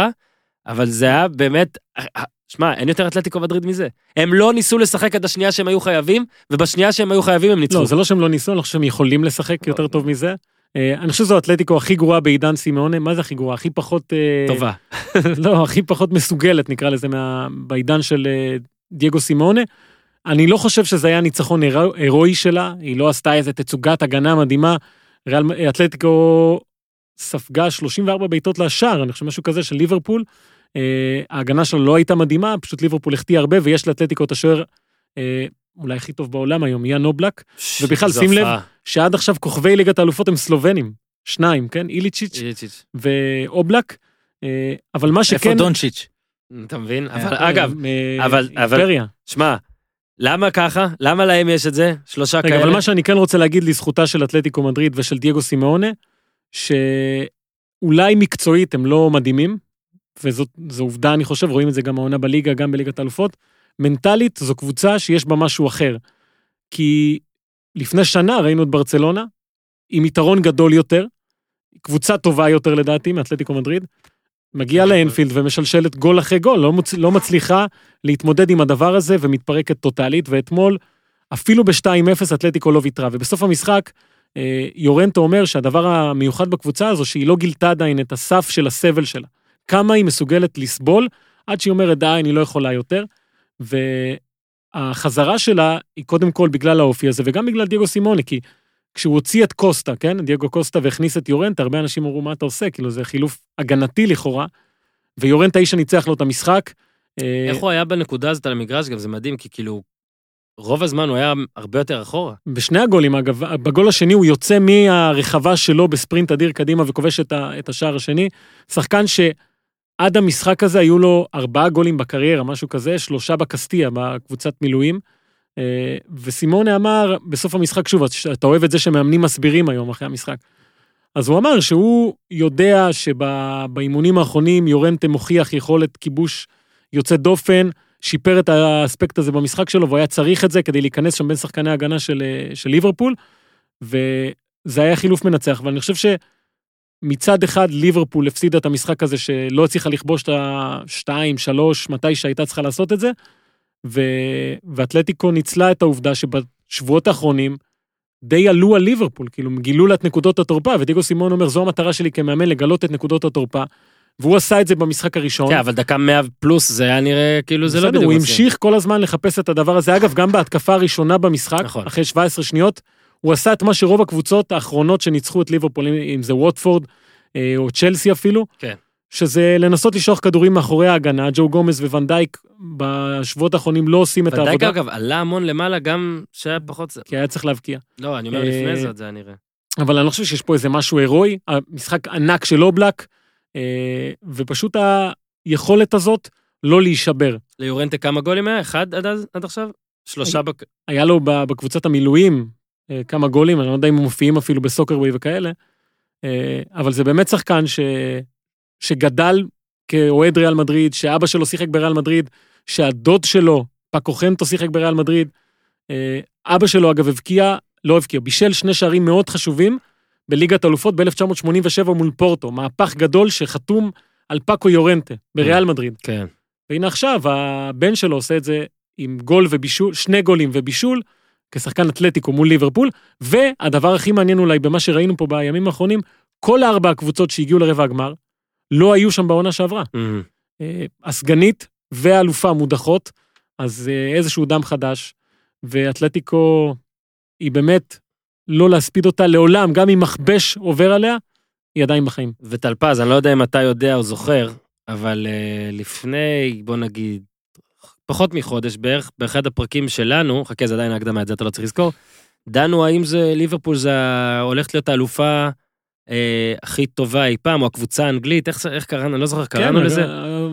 אבל זה היה באמת, אה, אה, שמע, אין יותר אתלטיקו מדריד מזה. הם לא ניסו לשחק עד השנייה שהם היו חייבים, ובשנייה שהם היו חייבים הם ניצחו. לא, זה לא שהם לא ניסו, אני לא חושב שהם יכולים לשחק יותר טוב מזה. אה, אני חושב שזו אתלטיקו הכי גרועה בעידן סימאונה, מה זה הכי גרועה? הכי פחות... אה, טובה. לא, הכי פחות מסוגלת, נקרא לזה, מה- בעידן של אה, דייגו סימאונה. אני לא חושב שזה היה ניצחון הירו- הירואי שלה, היא לא עשתה איזה תצוגת הגנה מדהימה. ריאל אתלטיקו ספגה 34 בעיטות לשער, אני חושב משהו כזה של ליברפול. אה, ההגנה שלו לא הייתה מדהימה, פשוט ליברפול החטיא הרבה, ויש לאתלטיקו את השוער אה, אולי הכי טוב בעולם היום, יאן אובלק, ובכלל, שים לב. שעד עכשיו כוכבי ליגת האלופות הם סלובנים. שניים, כן? איליצ'יץ'. ואובלק. אה, אבל מה איפה שכן... דונצ'יץ'? אתה מבין? אבל אגב, אבל- אימפריה. שמע, למה ככה? למה להם יש את זה? שלושה רגע, כאלה? אבל מה שאני כן רוצה להגיד לזכותה של אתלטיקו מדריד ושל דייגו סימאונה, שאולי מקצועית הם לא מדהימים, וזאת עובדה, אני חושב, רואים את זה גם העונה בליגה, גם בליגת האלופות. מנטלית זו קבוצה שיש בה משהו אחר. כי לפני שנה ראינו את ברצלונה, עם יתרון גדול יותר, קבוצה טובה יותר לדעתי מאתלטיקו מדריד, מגיעה לאנפילד ומשלשלת גול אחרי גול, לא, מוצ... לא מצליחה להתמודד עם הדבר הזה ומתפרקת טוטאלית, ואתמול, אפילו ב-2-0 אתלטיקו לא ויתרה, ובסוף המשחק, אה, יורנטו אומר שהדבר המיוחד בקבוצה הזו, שהיא לא גילתה עדיין את הסף של הסבל שלה. כמה היא מסוגלת לסבול, עד שהיא אומרת, די, אני לא יכולה יותר. והחזרה שלה היא קודם כל בגלל האופי הזה, וגם בגלל דייגו סימוני, כי כשהוא הוציא את קוסטה, כן, דייגו קוסטה והכניס את יורנטה, הרבה אנשים אמרו, מה אתה עושה? כאילו, זה חילוף הגנתי לכאורה, ויורנטה האיש שניצח לו את המשחק. אה, איך הוא היה בנקודה הזאת על המגרש? גם זה מדהים, כי כאילו, רוב הזמן הוא היה הרבה יותר אחורה. בשני הגולים, אגב, בגול השני הוא יוצא מהרחבה שלו בספרינט אדיר קדימה וכובש את, השער השני. שחקן שעד המשחק הזה היו לו ארבעה גולים בקריירה, משהו כזה, שלושה בקסטיה, בקבוצת מילואים. אה, וסימונה אמר בסוף המשחק, שוב, אתה אוהב את זה שמאמנים מסבירים היום אחרי המשחק. אז הוא אמר שהוא יודע שבאימונים האחרונים יורנטה מוכיח יכולת כיבוש יוצא דופן, שיפר את האספקט הזה במשחק שלו, והוא היה צריך את זה כדי להיכנס שם בין שחקני ההגנה של, אה, של ליברפול, וזה היה חילוף מנצח, ואני חושב שמצד אחד ליברפול הפסידה את המשחק הזה שלא הצליחה לכבוש את השתיים, שלוש, מתי שהייתה צריכה לעשות את זה, ו... ואתלטיקו ניצלה את העובדה שבשבועות האחרונים די עלו על ליברפול, כאילו גילו לה את נקודות התורפה, ודיגו סימון אומר, זו המטרה שלי כמאמן, לגלות את נקודות התורפה, והוא עשה את זה במשחק הראשון. כן, אבל דקה 100 פלוס זה היה נראה כאילו זה לא בדיוק... הוא. המשיך כל הזמן לחפש את הדבר הזה. אגב, גם בהתקפה הראשונה במשחק, נכון. אחרי 17 שניות, הוא עשה את מה שרוב הקבוצות האחרונות שניצחו את ליברפול, אם זה ווטפורד אה, או צ'לסי אפילו, כן. שזה לנסות לשלוח כדורים מאחורי ההגנה, ג'ו גומז וונדייק בשבועות האחרונים לא עושים את ונדייק העבודה, אגב עלה המון למעלה גם שהיה פחות... זה- כי היה צריך להבקיע. לא, אני אומר אה, לפני זה עוד זה היה נראה. אבל אני לא חושב שיש פה איזה משהו הירואי, המשחק ענק של אובלק, אה, ופשוט היכולת הזאת לא להישבר. ליורנטה כמה גולים היה? אחד עד עד עכשיו? שלושה בק... היה לו בקבוצת המילואים אה, כמה גולים, אני לא יודע אם הם מופיעים אפילו בסוקרווי וכאלה, אה, אבל זה באמת שחקן ש... שגדל כאוהד ריאל מדריד, שאבא שלו שיחק בריאל מדריד, שהדוד שלו, פאקו חנטו שיחק בריאל מדריד. אה, אבא שלו אגב הבקיע, לא הבקיע, בישל שני שערים מאוד חשובים בליגת אלופות ב-1987 מול פורטו, מהפך גדול שחתום על פאקו יורנטה בריאל מדריד. כן. והנה עכשיו, הבן שלו עושה את זה עם גול ובישול, שני גולים ובישול, כשחקן אתלטיקו מול ליברפול, והדבר הכי מעניין אולי במה שראינו פה בימים האחרונים, כל ארבע הקבוצות שהגיעו לרבע הגמר, לא היו שם בעונה שעברה. אה, הסגנית והאלופה מודחות, אז אה, איזשהו דם חדש, ואתלטיקו היא באמת לא להספיד אותה לעולם, גם אם מכבש עובר עליה, היא עדיין בחיים. וטלפז, אני לא יודע אם אתה יודע או זוכר, אבל uh, לפני, בוא נגיד, פחות מחודש בערך, באחד הפרקים שלנו, חכה, זה עדיין ההקדמה, את זה אתה לא צריך לזכור, דנו האם זה, ליברפול זה הולכת להיות האלופה אה, הכי טובה אי פעם, או הקבוצה האנגלית, איך, איך קראנו, אני לא זוכר, קראנו כן, לזה. אה,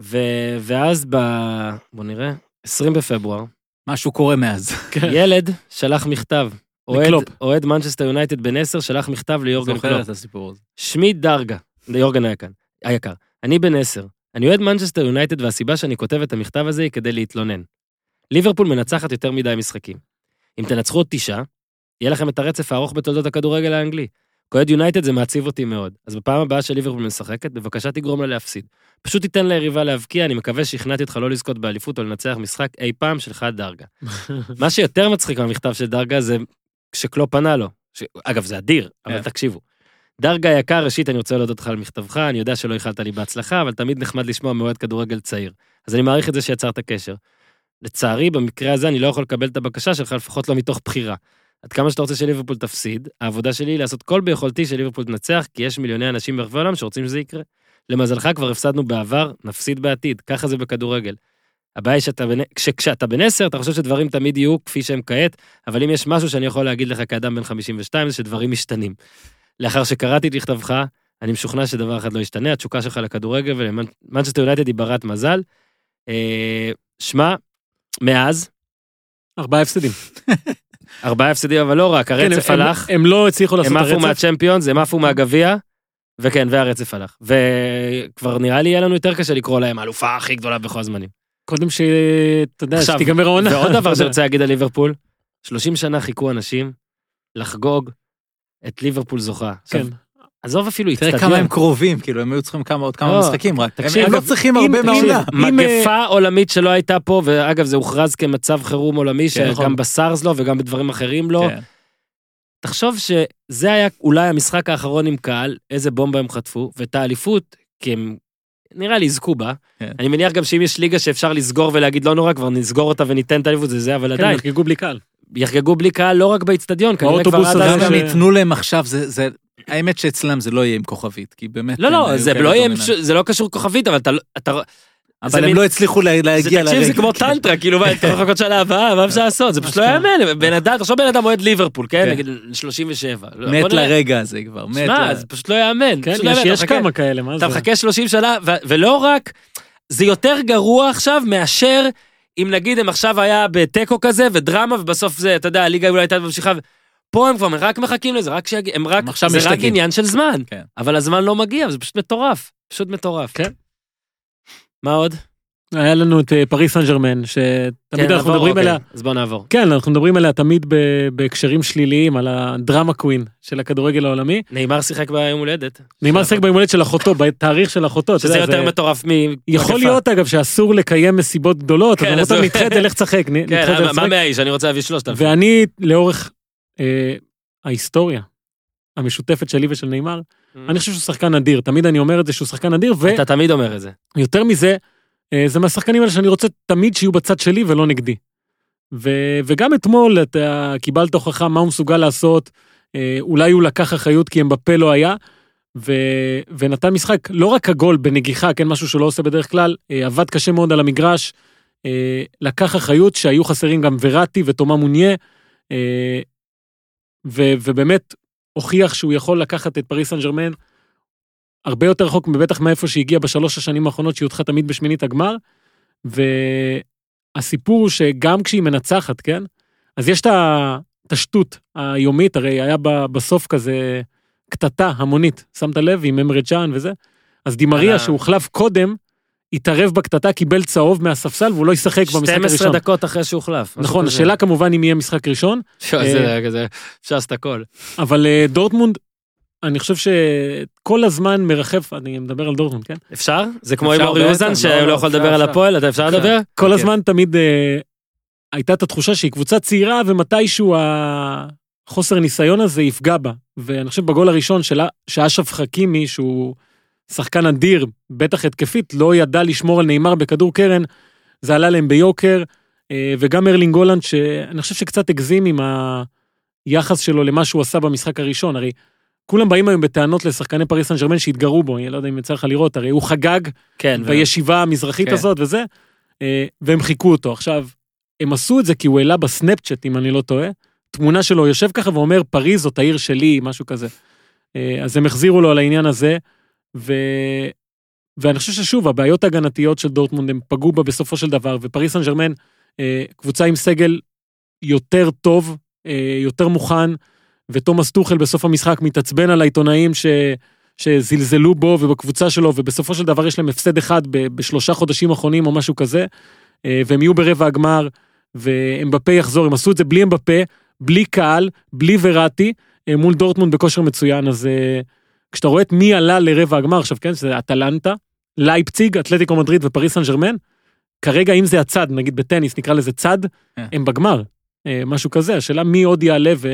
ו, ואז ב... בוא נראה, 20 בפברואר, משהו קורה מאז. ילד שלח מכתב. אוהד, מנצ'סטר יונייטד בן 10 שלח מכתב ליורגן זוכר קלופ. את הסיפור הזה. שמי דרגה, יורגן היה כאן, היקר. אני בן 10. אני אוהד מנצ'סטר יונייטד והסיבה שאני כותב את המכתב הזה היא כדי להתלונן. ליברפול מנצחת יותר מדי משחקים. אם תנצחו עוד תשעה, יהיה לכם את הרצף הארוך בתולדות הכדורגל האנגלי. כאוהד יונייטד זה מעציב אותי מאוד. אז בפעם הבאה שליברפול משחקת, בבקשה תגרום לה להפסיד. פשוט תיתן ליריבה להבקיע, אני מקווה שכנעתי אותך לא לזכות באליפות או לנצח משחק אי פעם שלך דרגה. מה שיותר מצחיק מהמכתב של דרגה זה כשקלופ פנה לו. ש... אגב, זה אדיר, אבל כן. תקשיבו. דרגה יקר, ראשית, אני רוצה להודות לך על מכתבך, אני יודע שלא איחלת לי בהצלחה, אבל תמיד נחמד לשמוע מאוהד כדורגל צעיר. אז אני מעריך את זה שיצרת קשר. לצערי, במקרה הזה אני לא יכול לקבל את הבקשה שלך, לפחות לא מתוך בחירה. עד כמה שאתה רוצה שליברפול תפסיד, העבודה שלי היא לעשות כל ביכולתי שליברפול תנצח, כי יש מיליוני אנשים ברחבי העולם שרוצים שזה יקרה. למזלך כבר הפסדנו בעבר, נפסיד בעתיד, ככה זה בכדורגל. הבעיה היא שאתה. כש... כשאתה בן 10, אתה חושב שדברים תמיד יהיו כפי שהם כעת, אבל אם יש משהו שאני יכול להגיד לך כאדם בן 52, זה שדברים משתנים. לאחר שקראתי את מכתבך, אני משוכנע שדבר אחד לא ישתנה, התשוקה שלך לכדורגל ולמנצ'סטר יונייטד היא ברת מזל. אה, שמע, מאז, ארבעה הפסדים. ארבעה הפסדים, אבל לא רק, כן, הרצף הם- הלך, הם- הם לא הצליחו לעשות הם את עפו הרצף. מהצ'מפיונס, הם עפו מהגביע, וכן, והרצף הלך. וכבר נראה לי יהיה לנו יותר קשה לקרוא להם האלופה הכי גדולה בכל הזמנים. קודם שאתה יודע, עכשיו, שתיגמר העונה. ועוד דבר אתה יודע. שאני רוצה להגיד על ליברפול, 30 שנה חיכו אנשים לחגוג את ליברפול זוכה. כן. עזוב אפילו תראה איצטדיון. כמה הם קרובים, כאילו הם היו צריכים כמה עוד כמה לא, משחקים רק. הם- תקשיב, הם לא צריכים אם- הרבה מהעונה. אם, מגפה עולמית שלא הייתה פה, ואגב זה הוכרז כמצב חירום עולמי, כן, נכון. שגם בסארס לא וגם בדברים אחרים לא. כן. תחשוב שזה היה אולי המשחק האחרון עם קהל, איזה בומבה הם חטפו, ואת האליפות, כי הם נראה לי יזכו בה. כן. אני מניח גם שאם יש ליגה שאפשר לסגור ולהגיד לא נורא, כבר נסגור אותה וניתן את האליפות, זה זה, אבל כן, עדיין, יחגגו בלי קהל. יחגגו בלי קהל לא רק באיצטדיון, כנראה כבר עד אז גם. אם ייתנו להם עכשיו, זה, זה, האמת שאצלם זה לא יהיה עם כוכבית, כי באמת... לא, לא, זה לא יהיה. זה לא קשור כוכבית, אבל אתה לא... אבל הם לא הצליחו להגיע תקשיב, זה לרגע. כמו טנטרה, כאילו, מה, אתה יכול לחכות שנה הבאה, מה אפשר לעשות? זה פשוט לא יאמן, בן אדם, תחשוב בן אדם אוהד ליברפול, כן? כן. נגיד 37. לא, מת. לרגע הזה כבר, מת. שמע, זה פשוט לא יאמן. כן, לא יש- כמה כאלה, מה זה? אתה מחכה 30 שנה, ולא רק, זה יותר גרוע עכשיו מאשר אם נגיד הם עכשיו היה בתיקו כזה ודרמה ובסוף זה, אתה יודע, הליגה אולי הייתה ממשיכה. פה הם כבר רק מחכים לזה, רק שיגיע, הם רק, הם זה רק. עניין של זמן. כן. אבל הזמן לא מגיע, זה פשוט מטורף. פשוט מטורף. כן. מה עוד? היה לנו את אה, פריס סן ג'רמן, שתמיד כן, אנחנו נעבור? מדברים אוקיי, עליה, אז בוא נעבור. כן, אנחנו מדברים עליה תמיד ב- בהקשרים שליליים, על הדרמה קווין של הכדורגל העולמי. נאמר שיחק ביום הולדת. נאמר שיחק ביום הולדת של אחותו, בתאריך של אחותו, שזה יודע, יותר זה- מטורף מ... יכול. להיות אגב שאסור לקיים מסיבות גדולות, כן, אז אמרת נדחה, תלך תשחק, נ- נדחה, כן, מה- מה תשחק. מהאיש? אני רוצה להביא שלושת אלפים. ואני לאורך אה, ההיסטוריה המשותפת שלי ושל נאמר, אני חושב שהוא שחקן אדיר, תמיד אני אומר את זה שהוא שחקן אדיר, אתה תמיד אומר את זה. ויותר מזה, זה מהשחקנים האלה שאני רוצה תמיד שיהיו בצד שלי ולא נגדי. ו, וגם אתמול אתה קיבלת הוכחה מה הוא מסוגל לעשות, אה, אולי הוא לקח אחריות כי אמבפה לא היה, ו, ונתן משחק, לא רק הגול בנגיחה, כן, משהו שהוא לא עושה בדרך כלל, אה, עבד קשה מאוד על המגרש, אה, לקח אחריות שהיו חסרים גם וראטי ותומה מוניה, אה, ו, ובאמת הוכיח שהוא יכול לקחת את פריס סן ג'רמן הרבה יותר רחוק מבטח מאיפה שהגיע בשלוש השנים האחרונות שהיא הודחה תמיד בשמינית הגמר. והסיפור הוא שגם כשהיא מנצחת, כן? אז יש את ה- את השטות היומית, הרי היה בסוף כזה קטטה המונית, שמת לב, עם אמרה ג'אן וזה? אז דימריה, שהוחלף קודם, התערב בקטטה, קיבל צהוב מהספסל והוא לא ישחק במשחק 12 הראשון. דקות אחרי שהוחלף. נכון, כזה. השאלה כמובן אם יהיה משחק ראשון, שו, זה כזה, אפשר לעשות הכל. אבל אה, דורטמונד אני חושב שכל הזמן מרחף, אני מדבר על דורטמונד, כן? אפשר? זה כמו עם אורי אוזן לא, שלא לא, יכול לדבר על. הפועל, אתה אפשר. לדבר? כל כן. הזמן תמיד אה, הייתה את התחושה שהיא קבוצה צעירה ומתישהו החוסר ניסיון הזה יפגע בה. ואני חושב בגול הראשון של שאשרף חכימי, שהוא שחקן אדיר, בטח התקפית, לא ידע לשמור על נאמר בכדור קרן, זה עלה להם ביוקר. אה, וגם ארלינג גולנד, שאני חושב שקצת הגזים עם היחס שלו למה שהוא עשה במשחק הראשון. הרי כולם באים היום בטענות לשחקני פריס סן ג'רמן שהתגרו בו, אני לא יודע אם יצא לך לראות, הרי הוא חגג כן. ו- בישיבה המזרחית כן. הזאת וזה, אה, והם חיכו אותו. עכשיו, הם עשו את זה כי הוא העלה בסנאפצ'אט, אם אני לא טועה, תמונה שלו יושב ככה ואומר, פריז זאת העיר שלי, משהו כזה. אה, אז הם החזירו לו על העניין הזה, ו... ואני חושב ששוב, הבעיות ההגנתיות של דורטמונד, הם פגעו בה בסופו של דבר, ופריס סן ג'רמן, אה, קבוצה עם סגל יותר טוב, יותר מוכן, ותומאס טוחל בסוף המשחק מתעצבן על העיתונאים ש... שזלזלו בו ובקבוצה שלו, ובסופו של דבר יש להם הפסד אחד ב- בשלושה חודשים אחרונים או משהו כזה, אה, והם יהיו ברבע הגמר, ואמבפה יחזור, הם עשו את זה בלי אמבפה, בלי קהל, בלי וראטי, אה, מול דורטמונד בכושר מצוין, אז אה, כשאתה רואה את מי עלה לרבע הגמר, עכשיו כן, זה אטלנטה, לייפציג, אתלטיקו מדריד ופריס סן ג'רמן, כרגע אם זה הצד, נגיד בטניס נקרא לזה צד, כן. הם בגמר, משהו כזה, השאלה מי עוד יעלה ו...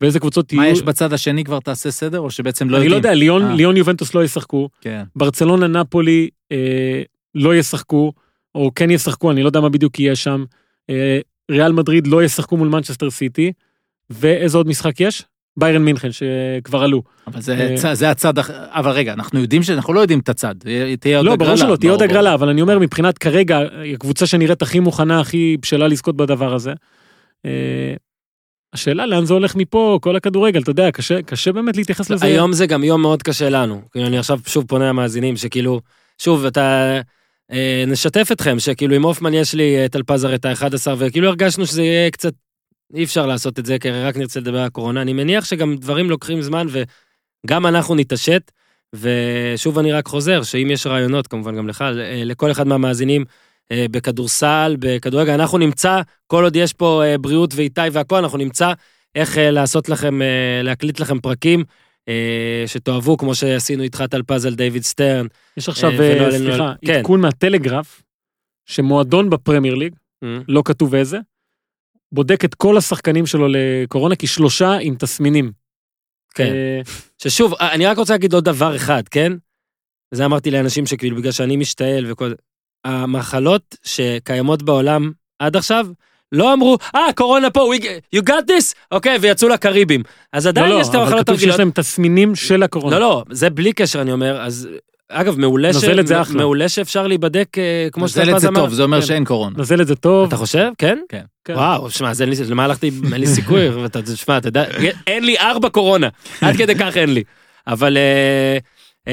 ואיזה קבוצות יהיו. מה יש בצד השני כבר תעשה סדר, או שבעצם לא אני לא יודע, ליון, אה. ליון יובנטוס לא ישחקו, כן. ברצלונה נפולי אה, לא ישחקו, או כן ישחקו, אני לא יודע מה בדיוק יהיה שם. אה, ריאל מדריד לא ישחקו מול מנצ'סטר סיטי, ואיזה עוד משחק יש? ביירן מינכן שכבר עלו. אבל זה, אה. זה הצד, אבל רגע, אנחנו יודעים שאנחנו לא יודעים את הצד, תהיה עוד לא, הגרלה. ברור שלא, תהיה עוד. הגרלה, אבל אני אומר מבחינת כרגע, הקבוצה שנראית הכי מוכנה, הכי בשלה לזכות בדבר הזה. השאלה לאן זה הולך מפה, כל הכדורגל, אתה יודע, קשה, קשה באמת להתייחס לזה. היום זה גם יום מאוד קשה לנו. כאילו, אני עכשיו שוב פונה למאזינים, שכאילו, שוב, אתה... אה, נשתף אתכם, שכאילו עם הופמן יש לי את אלפזר את ה-11, וכאילו הרגשנו שזה יהיה קצת... אי אפשר לעשות את זה, כי רק נרצה לדבר על הקורונה. אני מניח שגם דברים לוקחים זמן, וגם אנחנו נתעשת. ושוב אני רק חוזר, שאם יש רעיונות, כמובן גם לך, אה, לכל אחד מהמאזינים, בכדורסל, בכדורגל, אנחנו נמצא, כל עוד יש פה אה, בריאות ואיתי והכל, אנחנו נמצא איך אה, לעשות לכם, אה, להקליט לכם פרקים אה, שתאהבו, כמו שעשינו איתך טלפז על דיוויד סטרן. יש עכשיו, אה, אה, סליחה, על- כן. עדכון מהטלגרף, שמועדון בפרמייר ליג, לא כתוב איזה, בודק את כל השחקנים שלו לקורונה, כי שלושה עם תסמינים. כן. אה, ששוב, אני רק רוצה להגיד עוד דבר אחד, כן? זה אמרתי לאנשים שכאילו, בגלל שאני משתעל וכל זה. המחלות שקיימות בעולם עד עכשיו, לא אמרו, אה, קורונה פה, we, you got this? אוקיי, ויצאו לקריבים. אז לא, עדיין לא, יש את אבל המחלות כתוב שיש הרגילות. להם תסמינים של הקורונה. לא, לא, זה בלי קשר, אני אומר, אז... אגב, מעולה, ש... זה אחלה. מעולה שאפשר להיבדק, אה, כמו נוזלת שטלפז זה אמר. טוב, זה אומר כן. שאין קורונה. נזל את זה טוב. אתה חושב? כן? כן. כן. וואו, שמע, אז אין לי, למה הלכתי, אין לי סיכוי, ואתה, תשמע, אתה יודע, אין לי ארבע קורונה, עד כדי כך אין לי. אבל אה,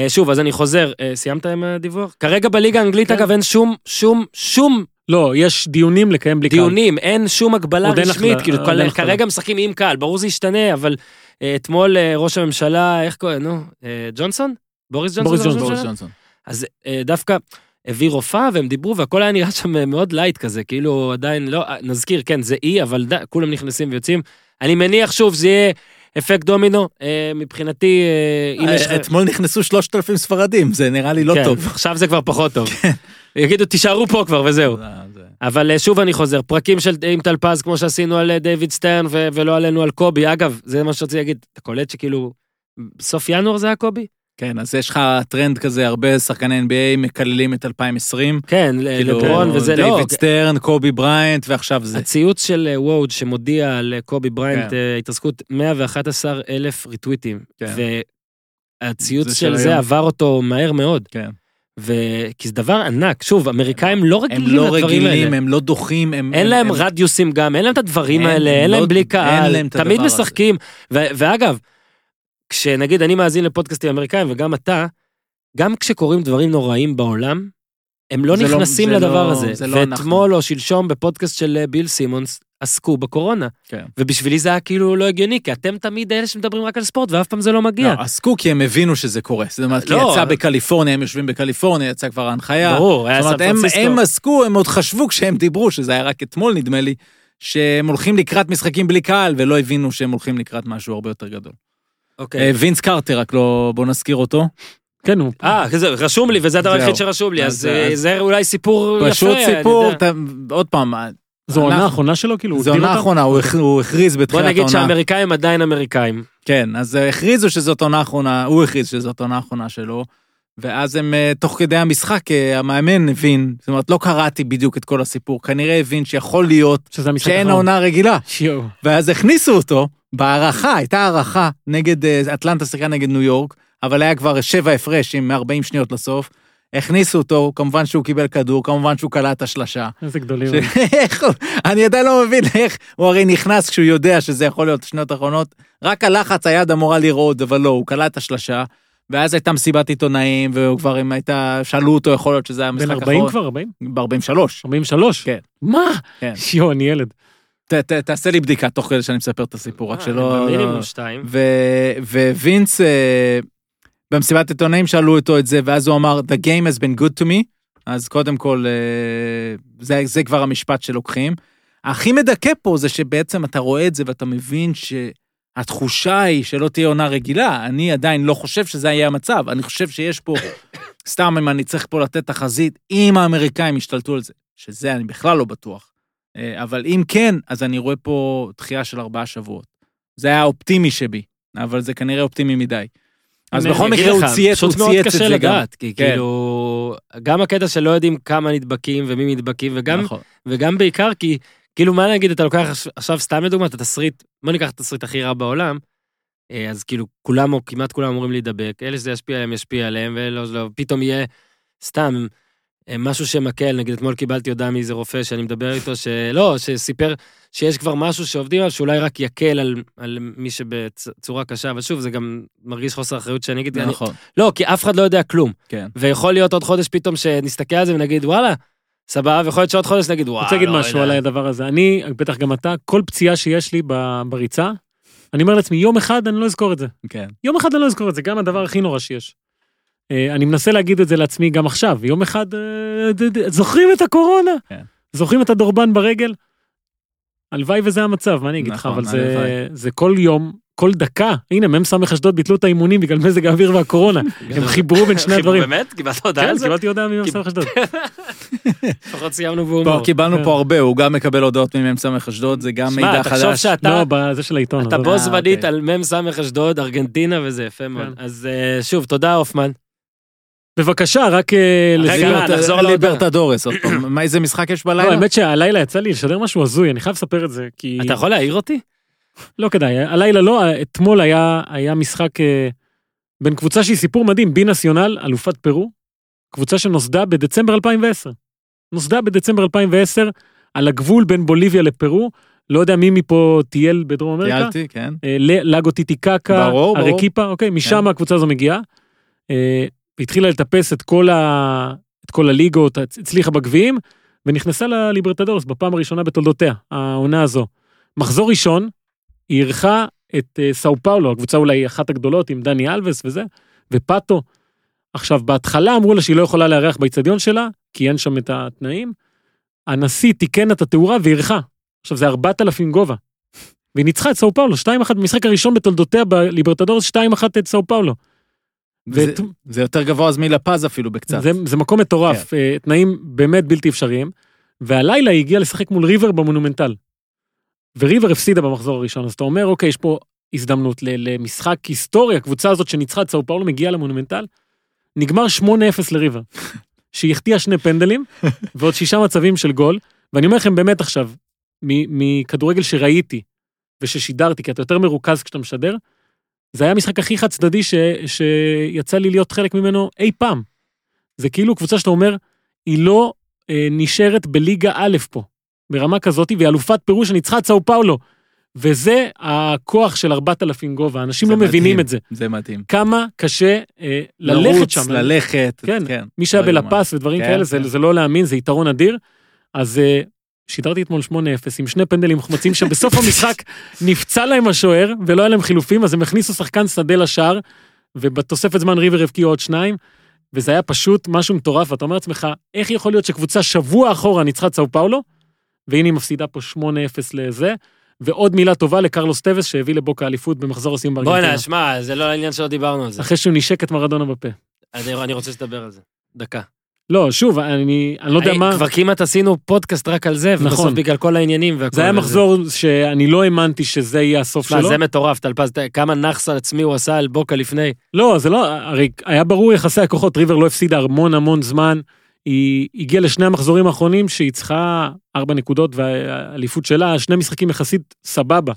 שוב, אז אני חוזר, אה, סיימת עם הדיווח? כרגע בליגה האנגלית, כן. אגב, אין שום, שום, שום לא, יש דיונים לקיים בלי קהל. דיונים, אין שום הגבלה רשמית, כאילו, עוד אין כרגע. משחקים עם קהל, ברור זה ישתנה, אבל אה, אתמול אה, ראש הממשלה, איך קוראים, נו, אה, ג'ונסון? בוריס ג'ונסון? בוריס זה ראש ג'ונסון. בוריס הממשלה? ג'ונסון. אז אה, דווקא הביא רופאה והם דיברו והכל היה נראה שם אה, מאוד light כזה, כאילו עדיין לא, אה, נזכיר, כן, זה אי, אבל ד... כולם נכנסים ויוצאים. אני מניח שוב, זה יהיה אפקט דומינו, אה, מבחינתי, אה, אם יש לך... אתמול נכנסו 3,000 ספרדים, זה נראה לי לא כן, טוב. עכשיו זה כבר פחות טוב. יגידו, תישארו פה כבר וזהו. זה- זה- אבל אה, שוב אני חוזר, פרקים של עם טלפז, כמו שעשינו על אה, דיוויד סטרן ולא עלינו על קובי. אגב, זה מה שרציתי להגיד, אתה קולט שכאילו, סוף ינואר זה היה קובי? כן, אז יש לך טרנד כזה, הרבה שחקני NBA מקללים את 2020. כן, כאילו, לברון וזה לא. דיוויד סטרן, קובי בריינט, ועכשיו זה. הציוץ של אה, ווג' שמודיע על אה, קובי בריינט, כן. אה, התעסקות 111 אלף ריטוויטים. כן. והציוץ זה של של זה היום. עבר אותו מהר מאוד. כן. ו- כי זה דבר ענק, שוב, אמריקאים לא הם רגילים לא לדברים רגילים, האלה. הם לא דוחים, הם... אין הם- להם הם- רדיוסים גם, אין להם את הדברים אין, האלה, הם אין לא- להם בלי קהל, תמיד. משחקים. ו- ואגב, כשנגיד אני מאזין לפודקאסטים אמריקאים וגם אתה, גם כשקורים דברים נוראים בעולם, הם לא לא- נכנסים זה לדבר לא- הזה. זה לא ואתמול או שלשום בפודקאסט של אה, ביל סימונס, עסקו בקורונה. כן. ובשבילי זה היה כאילו לא הגיוני, כי אתם תמיד אלה שמדברים רק על ספורט, ואף פעם זה לא מגיע. לא, עסקו כי הם הבינו שזה קורה. זאת אומרת, כי לא. יצא בקליפורניה, הם יושבים בקליפורניה, יצא כבר ההנחיה. ברור, היה זאת סן אומרת, הם, פרנסיסקו. הם עסקו, הם עוד חשבו כשהם דיברו, שזה היה רק אתמול נדמה לי, שהם הולכים לקראת משחקים בלי קהל, ולא הבינו שהם הולכים לקראת משהו הרבה יותר גדול. אוקיי. אה, וינס קרטר, רק לא, בוא נזכיר אותו. כן, הוא... אה, זה רשום לי, וזה הדבר. היחיד שרשום לי, אז- אז אה, אז- זה אולי סיפור יפה. פשוט סיפור, עוד פעם, זו עונה אנחנו- האחרונה שלו? כאילו, זו עונה? אחרונה, הוא הכ- הוא הכריז בוא בתחילת נגיד העונה. שהאמריקאים עדיין אמריקאים. כן, אז אה, הכריזו שזאת עונה אחרונה, הוא הכריז שזאת עונה אחרונה שלו, ואז הם, אה, תוך כדי המשחק, אה, המאמן הבין, זאת אומרת, לא קראתי בדיוק את כל הסיפור, כנראה הבין שיכול להיות שאין. העונה רגילה. ואז הכניסו אותו בהערכה, הייתה הערכה נגד, אה, אטלנטה שיחקה נגד ניו יורק, אבל היה כבר שבע הפרש עם 40 שניות לסוף. הכניסו אותו, כמובן שהוא קיבל כדור, כמובן שהוא קלע את השלשה. איזה גדולים. ש- איך הוא- אני עדיין לא מבין איך, הוא הרי נכנס כשהוא יודע שזה יכול להיות השניות האחרונות, רק הלחץ היד אמורה לרעוד, אבל לא, הוא קלע את השלשה, ואז הייתה מסיבת עיתונאים, והוא כבר, אם הייתה, שאלו אותו, יכול להיות שזה היה בן משחק 40 אחרון. כבר? 40? ב-43. 43? כן. מה? כן. יואו, אני ילד. ת- ת- תעשה לי בדיקה תוך כדי שאני מספר את הסיפור, רק אה, שלא... מינימום לא- שתיים. ווינס, אה, במסיבת עיתונאים שאלו אותו את זה, ואז הוא אמר, The game has been good to me, אז קודם כל, אה, זה, זה כבר המשפט שלוקחים. הכי מדכא פה זה שבעצם אתה רואה את זה ואתה מבין שהתחושה היא שלא תהיה עונה רגילה. אני עדיין לא חושב שזה יהיה המצב, אני חושב שיש פה, סתם אם אני צריך פה לתת תחזית, אם האמריקאים ישתלטו על זה, שזה אני בכלל לא בטוח. אה, אבל אם כן, אז אני רואה פה דחייה של ארבעה שבועות. זה היה האופטימי שבי, אבל זה כנראה אופטימי מדי. אז בכל מקרה הוא צייץ, הוא פשוט מאוד צייץ את קשה זה גם. לדעת, כי כן. כאילו, גם הקטע שלא יודעים כמה נדבקים ומי נדבקים, וגם נכון. וגם בעיקר כי, כאילו, מה נגיד, אתה לוקח עכש- עכשיו סתם לדוגמה את התסריט, בוא ניקח את התסריט הכי רע בעולם, אה, אז כאילו, כולם, או כמעט כולם אמורים להידבק, אלה שזה ישפיע עליהם, ישפיע עליהם, ולא, לא, פתאום יהיה סתם משהו שמקל, נגיד, אתמול קיבלתי הודעה מאיזה רופא שאני מדבר איתו, שלא, שסיפר שיש כבר משהו שעובדים עליו, שאולי רק יקל על, על מי שבצורה קשה, אבל שוב, זה גם מרגיש חוסר אחריות שאני אגיד, אני, נכון, לא, כי אף אחד לא יודע כלום. כן. ויכול להיות עוד חודש פתאום שנסתכל על זה ונגיד, וואלה, סבבה, ויכול להיות שעוד חודש נגיד, וואלה. אני רוצה להגיד לא משהו יודע." על הדבר הזה. אני, בטח גם אתה, כל פציעה שיש לי בריצה, אני אומר לעצמי, יום אחד אני לא אזכור את זה. כן. יום אחד אני לא אזכור את זה, גם הדבר הכי נורא שיש. אה, אני מנסה להגיד את זה לעצמי גם עכשיו, יום אחד, אה, זוכרים את הקורונה? כן. זוכרים את הדורבן ברגל? הלוואי וזה המצב, מה אני אגיד לך, נכון, אבל זה. זה זה כל יום, כל דקה, הנה מ"ס אשדוד ביטלו את האימונים בגלל מזג האוויר והקורונה, הם חיברו בין שני הדברים. באמת? קיבלת הודעה כן, על זה? קיבלתי הודעה ממ"ס אשדוד. לפחות סיימנו בהומור. קיבלנו כן. פה הרבה, הוא גם מקבל הודעות ממ"ס אשדוד, זה גם שמע, מידע תחשוב חדש. שאתה- לא, בזה של העיתון. אתה עזוב. בו זמנית אוקיי. על מ"ס אשדוד, ארגנטינה וזה יפה מאוד. כן. אז אה, שוב, תודה הופמן. בבקשה, רק אה. ליברטדורס, עוד פעם, מה, איזה משחק יש לא, בלילה? האמת שהלילה יצא לי לשדר משהו הזוי, אני חייב לספר את זה, כי... אתה יכול להעיר אותי? לא כדאי, הלילה לא, אתמול היה, משחק אה, בין קבוצה שהיא סיפור מדהים, בי נציונל, אלופת פרו, קבוצה שנוסדה בדצמבר 2010. נוסדה בדצמבר 2010 על הגבול בין בוליביה לפרו, לא יודע מי מפה טייל בדרום אמריקה. טיילתי, כן. אה, לגו טיטיקקה, ברור, ברור. אוקיי, משם כן. הקבוצה הזו מגיעה. והתחילה לטפס את כל, ה... את כל הליגות, הצ- הצליחה בגביעים, ונכנסה לליברטדורס בפעם הראשונה בתולדותיה, העונה הזו. מחזור ראשון, היא אירחה את אה, סאו פאולו, הקבוצה אולי אחת הגדולות עם דני אלווס וזה, ופאטו. עכשיו, בהתחלה אמרו לה שהיא לא יכולה לארח באיצטדיון שלה, כי אין שם את התנאים. הנשיא תיקן את התאורה ואירחה. עכשיו, זה 4,000 גובה. והיא ניצחה את סאו פאולו, 2-1 במשחק הראשון בתולדותיה בליברטדורס, 2-1 את סאו פאולו. זה- ואת- זה יותר גבוה אז מלפז אפילו בקצת. זה, זה מקום מטורף, כן. תנאים באמת בלתי אפשריים. והלילה היא הגיעה לשחק מול ריבר במונומנטל. וריבר הפסידה במחזור הראשון, אז אתה אומר, אוקיי, יש פה הזדמנות למשחק היסטורי, הקבוצה הזאת שניצחה את סאו פאולו מגיעה למונומנטל, נגמר 8-0 לריבר. שהיא החטיאה שני פנדלים, ועוד שישה מצבים של גול, ואני אומר לכם באמת עכשיו, מכדורגל שראיתי וששידרתי, כי אתה יותר מרוכז כשאתה משדר, זה היה המשחק הכי חד צדדי ש, שיצא לי להיות חלק ממנו אי פעם. זה כאילו קבוצה שאתה אומר, היא לא אה, נשארת בליגה א' פה, ברמה כזאת, והיא אלופת פירוש שניצחה את סאו פאולו. וזה הכוח של 4,000 גובה, אנשים זה לא מבינים מדהים, את זה. זה מדהים. כמה קשה אה, ללכת לרוץ, שם. ללכת, כן, כן. מי שהיה לא. בלפס ודברים כן, כאלה, זה, כן. זה לא להאמין, זה יתרון אדיר. אז אה, שידרתי אתמול 8-0 עם שני פנדלים מחמצים שבסוף המשחק נפצע להם השוער ולא היה להם חילופים, אז הם הכניסו שחקן שדה לשער, ובתוספת זמן ריבר הבקיעו עוד שניים, וזה היה פשוט משהו מטורף, ואתה אומר לעצמך, איך יכול להיות שקבוצה שבוע אחורה ניצחה את סאו פאולו, והנה היא מפסידה פה 8-0 לזה, ועוד מילה טובה לקרלוס טווס שהביא לבוקה אליפות במחזור הסיום בארגנטינה. בוא'נה, שמע, זה לא העניין שלא דיברנו על זה. אחרי שהוא נשק את מרדונה בפה. אני אני רוצה שתדבר על זה. דקה. לא, שוב, אני, אני לא יודע מה, כבר כמעט עשינו פודקאסט רק על זה, ובסוף נכון. בגלל כל העניינים והכל. זה היה. מחזור שאני לא האמנתי שזה יהיה הסוף שלו. זה מטורף, טלפז, כמה נאחס על עצמי הוא עשה על בוקה לפני. לא, זה לא, הרי היה ברור יחסי הכוחות, ריבר לא הפסידה המון המון זמן. היא הגיעה לשני המחזורים האחרונים שהיא צריכה ארבע נקודות והאליפות שלה, שני משחקים יחסית סבבה,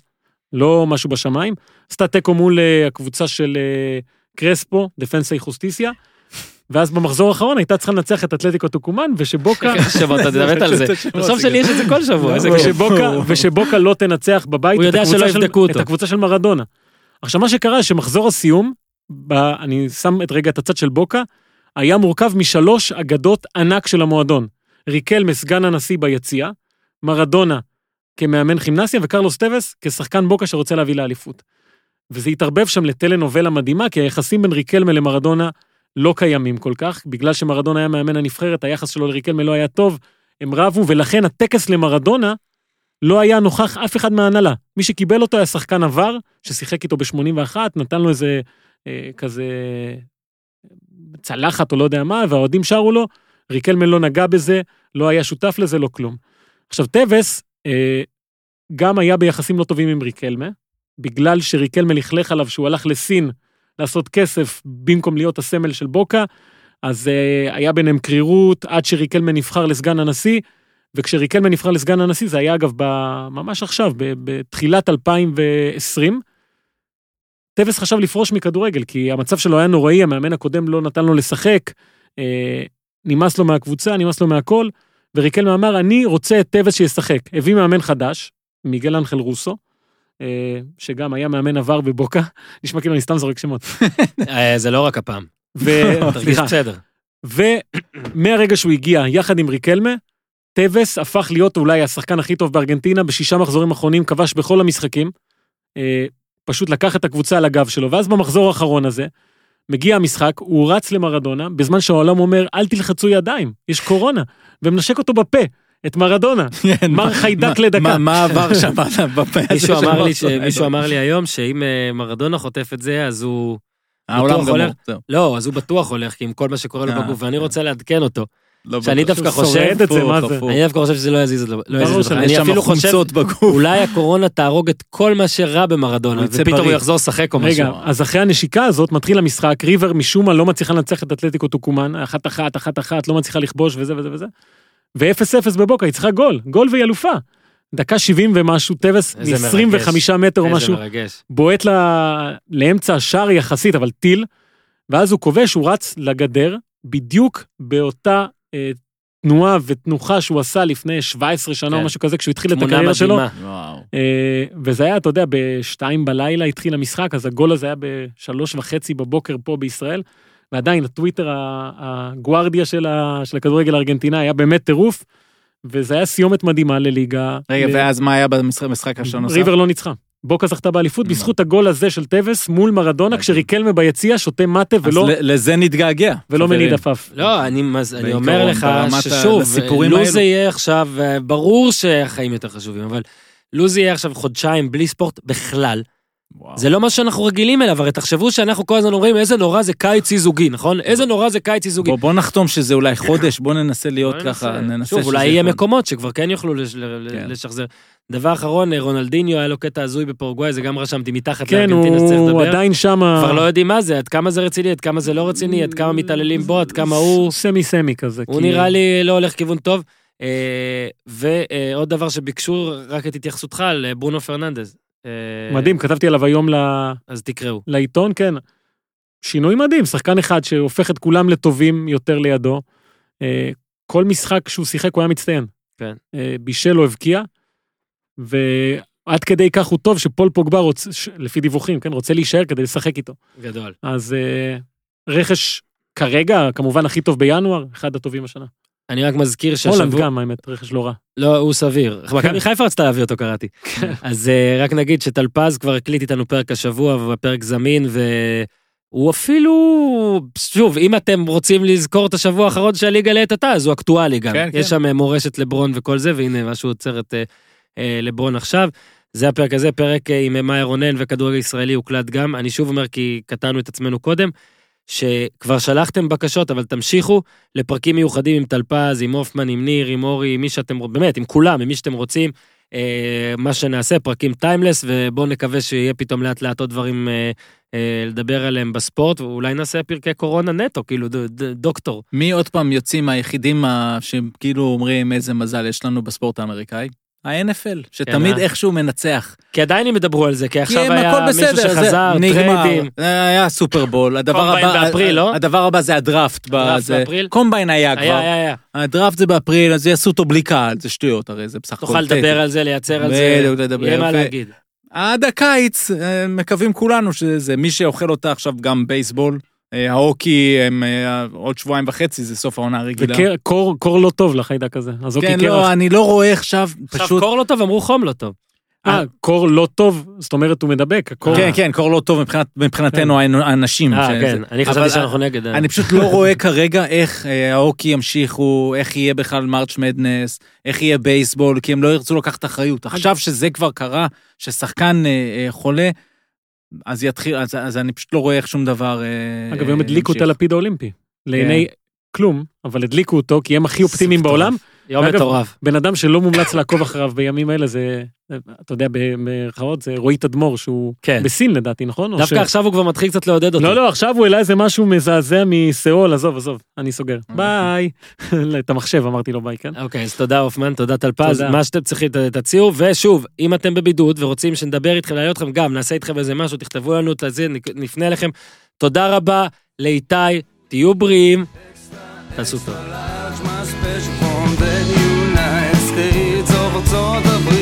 לא משהו בשמיים. עשתה תיקו מול אה, הקבוצה של אה, קרספו, דפנסה חוסטיסיה, ואז במחזור האחרון הייתה צריכה לנצח את אתלטיקו טוקומן, ושבוקה, שבוע, אתה תדמת על זה. תחשוב שלי יש את זה כל שבוע, כיף. ושבוקה, לא תנצח בבית את הקבוצה של- מרדונה. עכשיו מה שקרה שמחזור הסיום, אני שם את רגע את הצד של בוקה, היה מורכב משלוש אגדות ענק של המועדון. ריקלמה סגן הנשיא ביציע, מרדונה כמאמן כימנסיה וקרלוס טווס כשחקן בוקה שרוצה להביא לאליפות. וזה התערבב שם לטלנובלה מדהימה, כי היחסים בין ריקלמה למרדונה לא קיימים כל כך, בגלל שמרדונה היה מאמן הנבחרת, היחס שלו לריקלמה לא היה טוב, הם רבו, ולכן הטקס למרדונה לא היה נוכח אף אחד מההנהלה. מי שקיבל אותו היה שחקן עבר, ששיחק איתו ב-81, נתן לו איזה אה, כזה צלחת או לא יודע מה, והאוהדים שרו לו, ריקלמן לא נגע בזה, לא היה שותף לזה, לא כלום. עכשיו, טווס אה, גם היה ביחסים לא טובים עם ריקלמה, בגלל שריקלמה לכלך עליו שהוא הלך לסין לעשות כסף במקום להיות הסמל של בוקה, אז אה, היה ביניהם קרירות עד שריקלמן נבחר לסגן הנשיא, וכשריקלמן נבחר לסגן הנשיא, זה היה אגב ב- ממש עכשיו, ב- בתחילת 2020, טווס חשב לפרוש מכדורגל, כי המצב שלו היה נוראי, המאמן הקודם לא נתן לו לשחק, אה, נמאס לו מהקבוצה, נמאס לו מהכל, וריקלמן אמר, אני רוצה את טווס שישחק. הביא מאמן חדש, מיגל אנחל רוסו, שגם היה מאמן עבר בבוקה, נשמע כאילו אני סתם זורק שמות. אה, זה לא רק הפעם. תרגיש. בסדר. ומהרגע שהוא הגיע יחד עם ריקלמה, טווס הפך להיות אולי השחקן הכי טוב בארגנטינה, בשישה מחזורים אחרונים כבש בכל המשחקים. אה, פשוט לקח את הקבוצה על הגב שלו, ואז במחזור האחרון הזה, מגיע המשחק, הוא רץ למרדונה, בזמן שהעולם אומר, אל תלחצו ידיים, יש קורונה, ומנשק אותו בפה, את מרדונה. מר חיידק לדקה. מה- עבר שם מישהו של אמר לי, מרדונה? מישהו אמר לי היום שאם אה, מרדונה חוטף את זה, אז הוא... העולם גמור. לא, אז הוא בטוח הולך, כי עם כל מה שקורה לו אה, בגוף, ואני כן. רוצה לעדכן אותו. לא שאני. דווקא חושב... שורד את זה, מה הפוך, זה? הפוך. אני דווקא חושב שזה לא יזיז לו. לא אני יש שם אפילו חושב, חומצות בגוף. אולי הקורונה תהרוג את כל מה שרע במרדונה, ופתאום הוא. יחזור לשחק או משהו. רגע, אז אחרי הנשיקה הזאת מתחיל המשחק, ריבר משום מה לא מצליחה לנצח את אתלטיקו טוקומן, אחת אחת, אחת אחת, לא מצליחה לכבוש וזה וזה וזה. ואפס אפס בבוקה, היא צריכה גול, גול והיא אלופה. דקה 70 ומשהו, טווס איזה מ-25 מטר או משהו, מרגש. בועט לה, לאמצע השער יחסית, אבל טיל, ואז הוא כובש, הוא רץ לגדר, בדיוק באותה אה, תנועה ותנוחה שהוא עשה לפני 17 שנה כן. או משהו כזה, כשהוא התחיל את הקריירה שלו. וואו. אה, וזה היה, אתה יודע, בשתיים בלילה התחיל המשחק, אז הגול הזה היה בשלוש וחצי בבוקר פה בישראל, ועדיין הטוויטר, הגוארדיה של, ה, של הכדורגל הארגנטינה היה באמת טירוף, וזה היה סיומת מדהימה לליגה. רגע, ל- ואז מה היה במשחק משחק השנה נוסף? ריבר לא ניצחה. בוקה זכתה באליפות מה? בזכות הגול הזה של טווס מול מרדונה, מדהים. כשריקלמה ביציע שותה מטה אז ולא, ל- לזה נתגעגע. ולא. מניד עפעף. לא, אני, מז- אני בעיקרון, אומר לך ששוב, לו האלו. זה יהיה עכשיו, אה, ברור שהחיים יותר חשובים, אבל לו זה יהיה עכשיו חודשיים בלי ספורט בכלל, וואו. זה לא מה שאנחנו רגילים אליו, הרי תחשבו שאנחנו כל הזמן אומרים איזה נורא זה קיץ אי-זוגי, נכון? איזה נורא זה קיץ אי-זוגי. בוא, בוא נחתום שזה אולי חודש, בוא ננסה להיות בוא ככה, ננסה. ננסה שוב, אולי יהיה. מקומות שכבר כן יוכלו לש- כן. לשחזר. דבר אחרון, אה, רונלדיניו, היה לו קטע הזוי בפרגוואי, זה גם רשמתי מתחת כן, לארגנטינה שצריך הוא לדבר. עדיין שמה... כבר לא יודעים מה זה, עד כמה זה רציני, עד כמה זה לא רציני, עד כמה מתעללים בו, עד כמה הוא... סמי סמי כזה. הוא כי- נראה לי לא הולך כיוון טוב. אה, ועוד דבר שביקשו רק את התייחסותך על אה, ברונו פרננדז. אה, מדהים, כתבתי עליו היום ל... אז תקראו. לעיתון, כן. שינוי מדהים, שחקן אחד שהופך את כולם לטובים יותר לידו. אה, כל משחק שהוא שיחק הוא היה מצטיין. כן. אה, בישל או הבקיע, ועד כדי כך הוא טוב שפול פוגבה רוצה, לפי דיווחים, כן, רוצה להישאר כדי לשחק איתו. גדול. אז רכש כרגע, כמובן הכי טוב בינואר, אחד הטובים השנה. אני רק מזכיר הולנד שהשבוע... גם, האמת, רכש לא רע. לא, הוא סביר. מכבי חיפה רצתה להביא אותו, קראתי. כן. אז אה, רק נגיד שטלפז כבר הקליט איתנו פרק השבוע, והפרק זמין, והוא אפילו... שוב, אם אתם רוצים לזכור את השבוע האחרון שהליגה לעת עתה, אז הוא אקטואלי גם. כן, יש כן. שם אה, מורשת לברון וכל זה, והנה משהו עוצר את אה, אה, לברון עכשיו. זה הפרק הזה, פרק עם מאיה רונן וכדורגל ישראלי הוקלט גם. אני שוב אומר כי קטענו את עצמנו קודם, שכבר שלחתם בקשות, אבל תמשיכו לפרקים מיוחדים עם טלפז, עם הופמן, עם ניר, עם אורי, עם מי שאתם, באמת, עם כולם, עם מי שאתם רוצים. אה, מה שנעשה, פרקים timeless, ובואו נקווה שיהיה פתאום לאט לאט עוד דברים אה, אה, לדבר עליהם בספורט, ואולי נעשה פרקי קורונה נטו, כאילו ד, ד, דוקטור. מי עוד פעם יוצאים היחידים ה- שהם כאילו אומרים איזה מזל יש לנו בספורט האמריקאי? ה-NFL, שתמיד אה. איכשהו מנצח. כי עדיין הם ידברו על זה, כי עכשיו היה מישהו בסדר, זה שחזר, נגמר. טריידים. היה סופרבול, הדבר הבא, באפריל, לא? הדבר הבא זה הדראפט. הדראפט בזה. באפריל? combine היה כבר. היה, היה, היה. הדראפט זה באפריל, אז יעשו אותו בלי קהל, זה שטויות הרי, זה בסך הכל. תוכל לדבר על זה, לייצר על זה. יהיה מה להגיד. עד הקיץ, אה, מקווים כולנו שזה מי שאוכל אותה עכשיו גם בייסבול. אה, ההוקי הם אה, עוד שבועיים וחצי, זה סוף העונה הרגילה. וקור קור לא טוב לחיידק הזה, אז כן, קרח. לא, אני לא רואה עכשיו, עכשיו פשוט... קור לא טוב, אמרו חום לא טוב. אה, קור לא טוב, זאת אומרת הוא מדבק, הקור... כן, כן, קור לא טוב מבחינת- מבחינתנו האנשים. אה, כן, אני חשבתי שאנחנו נגד. אה. אני פשוט לא רואה כרגע איך אה, ההוקי ימשיכו, איך יהיה בכלל מרץ' מדנס, איך יהיה בייסבול, כי הם לא ירצו לקחת אחריות. עכשיו שזה כבר קרה, ששחקן אה, אה, חולה, אז יתחיל, אז, אז אני פשוט לא רואה איך שום דבר אה, אגב, הם הדליקו את. הלפיד האולימפי. לעיני כלום, אבל הדליקו אותו, כי הם הכי אופטימיים. בעולם. יום מטורף. בן אדם שלא מומלץ לעקוב אחריו בימים אלה זה, אתה יודע, במרכאות, זה רועי תדמור, שהוא כן. בסין לדעתי, נכון? דווקא ש- עכשיו הוא כבר מתחיל קצת לעודד אותי. לא, לא, עכשיו הוא העלה איזה משהו מזעזע מסיאול, עזוב, עזוב, אני סוגר. ביי. את המחשב, אמרתי לו ביי, כן? אוקיי, אז תודה אופמן, תודה טלפז. מה שאתם צריכים תציעו, ושוב, אם אתם בבידוד ורוצים שנדבר איתכם, נעלה אתכם גם, נעשה איתכם איזה משהו, תכתבו לנו את זה, נפנה אליכם. תודה רבה לאיתי, תהיו בריאים, תעשו טוב. the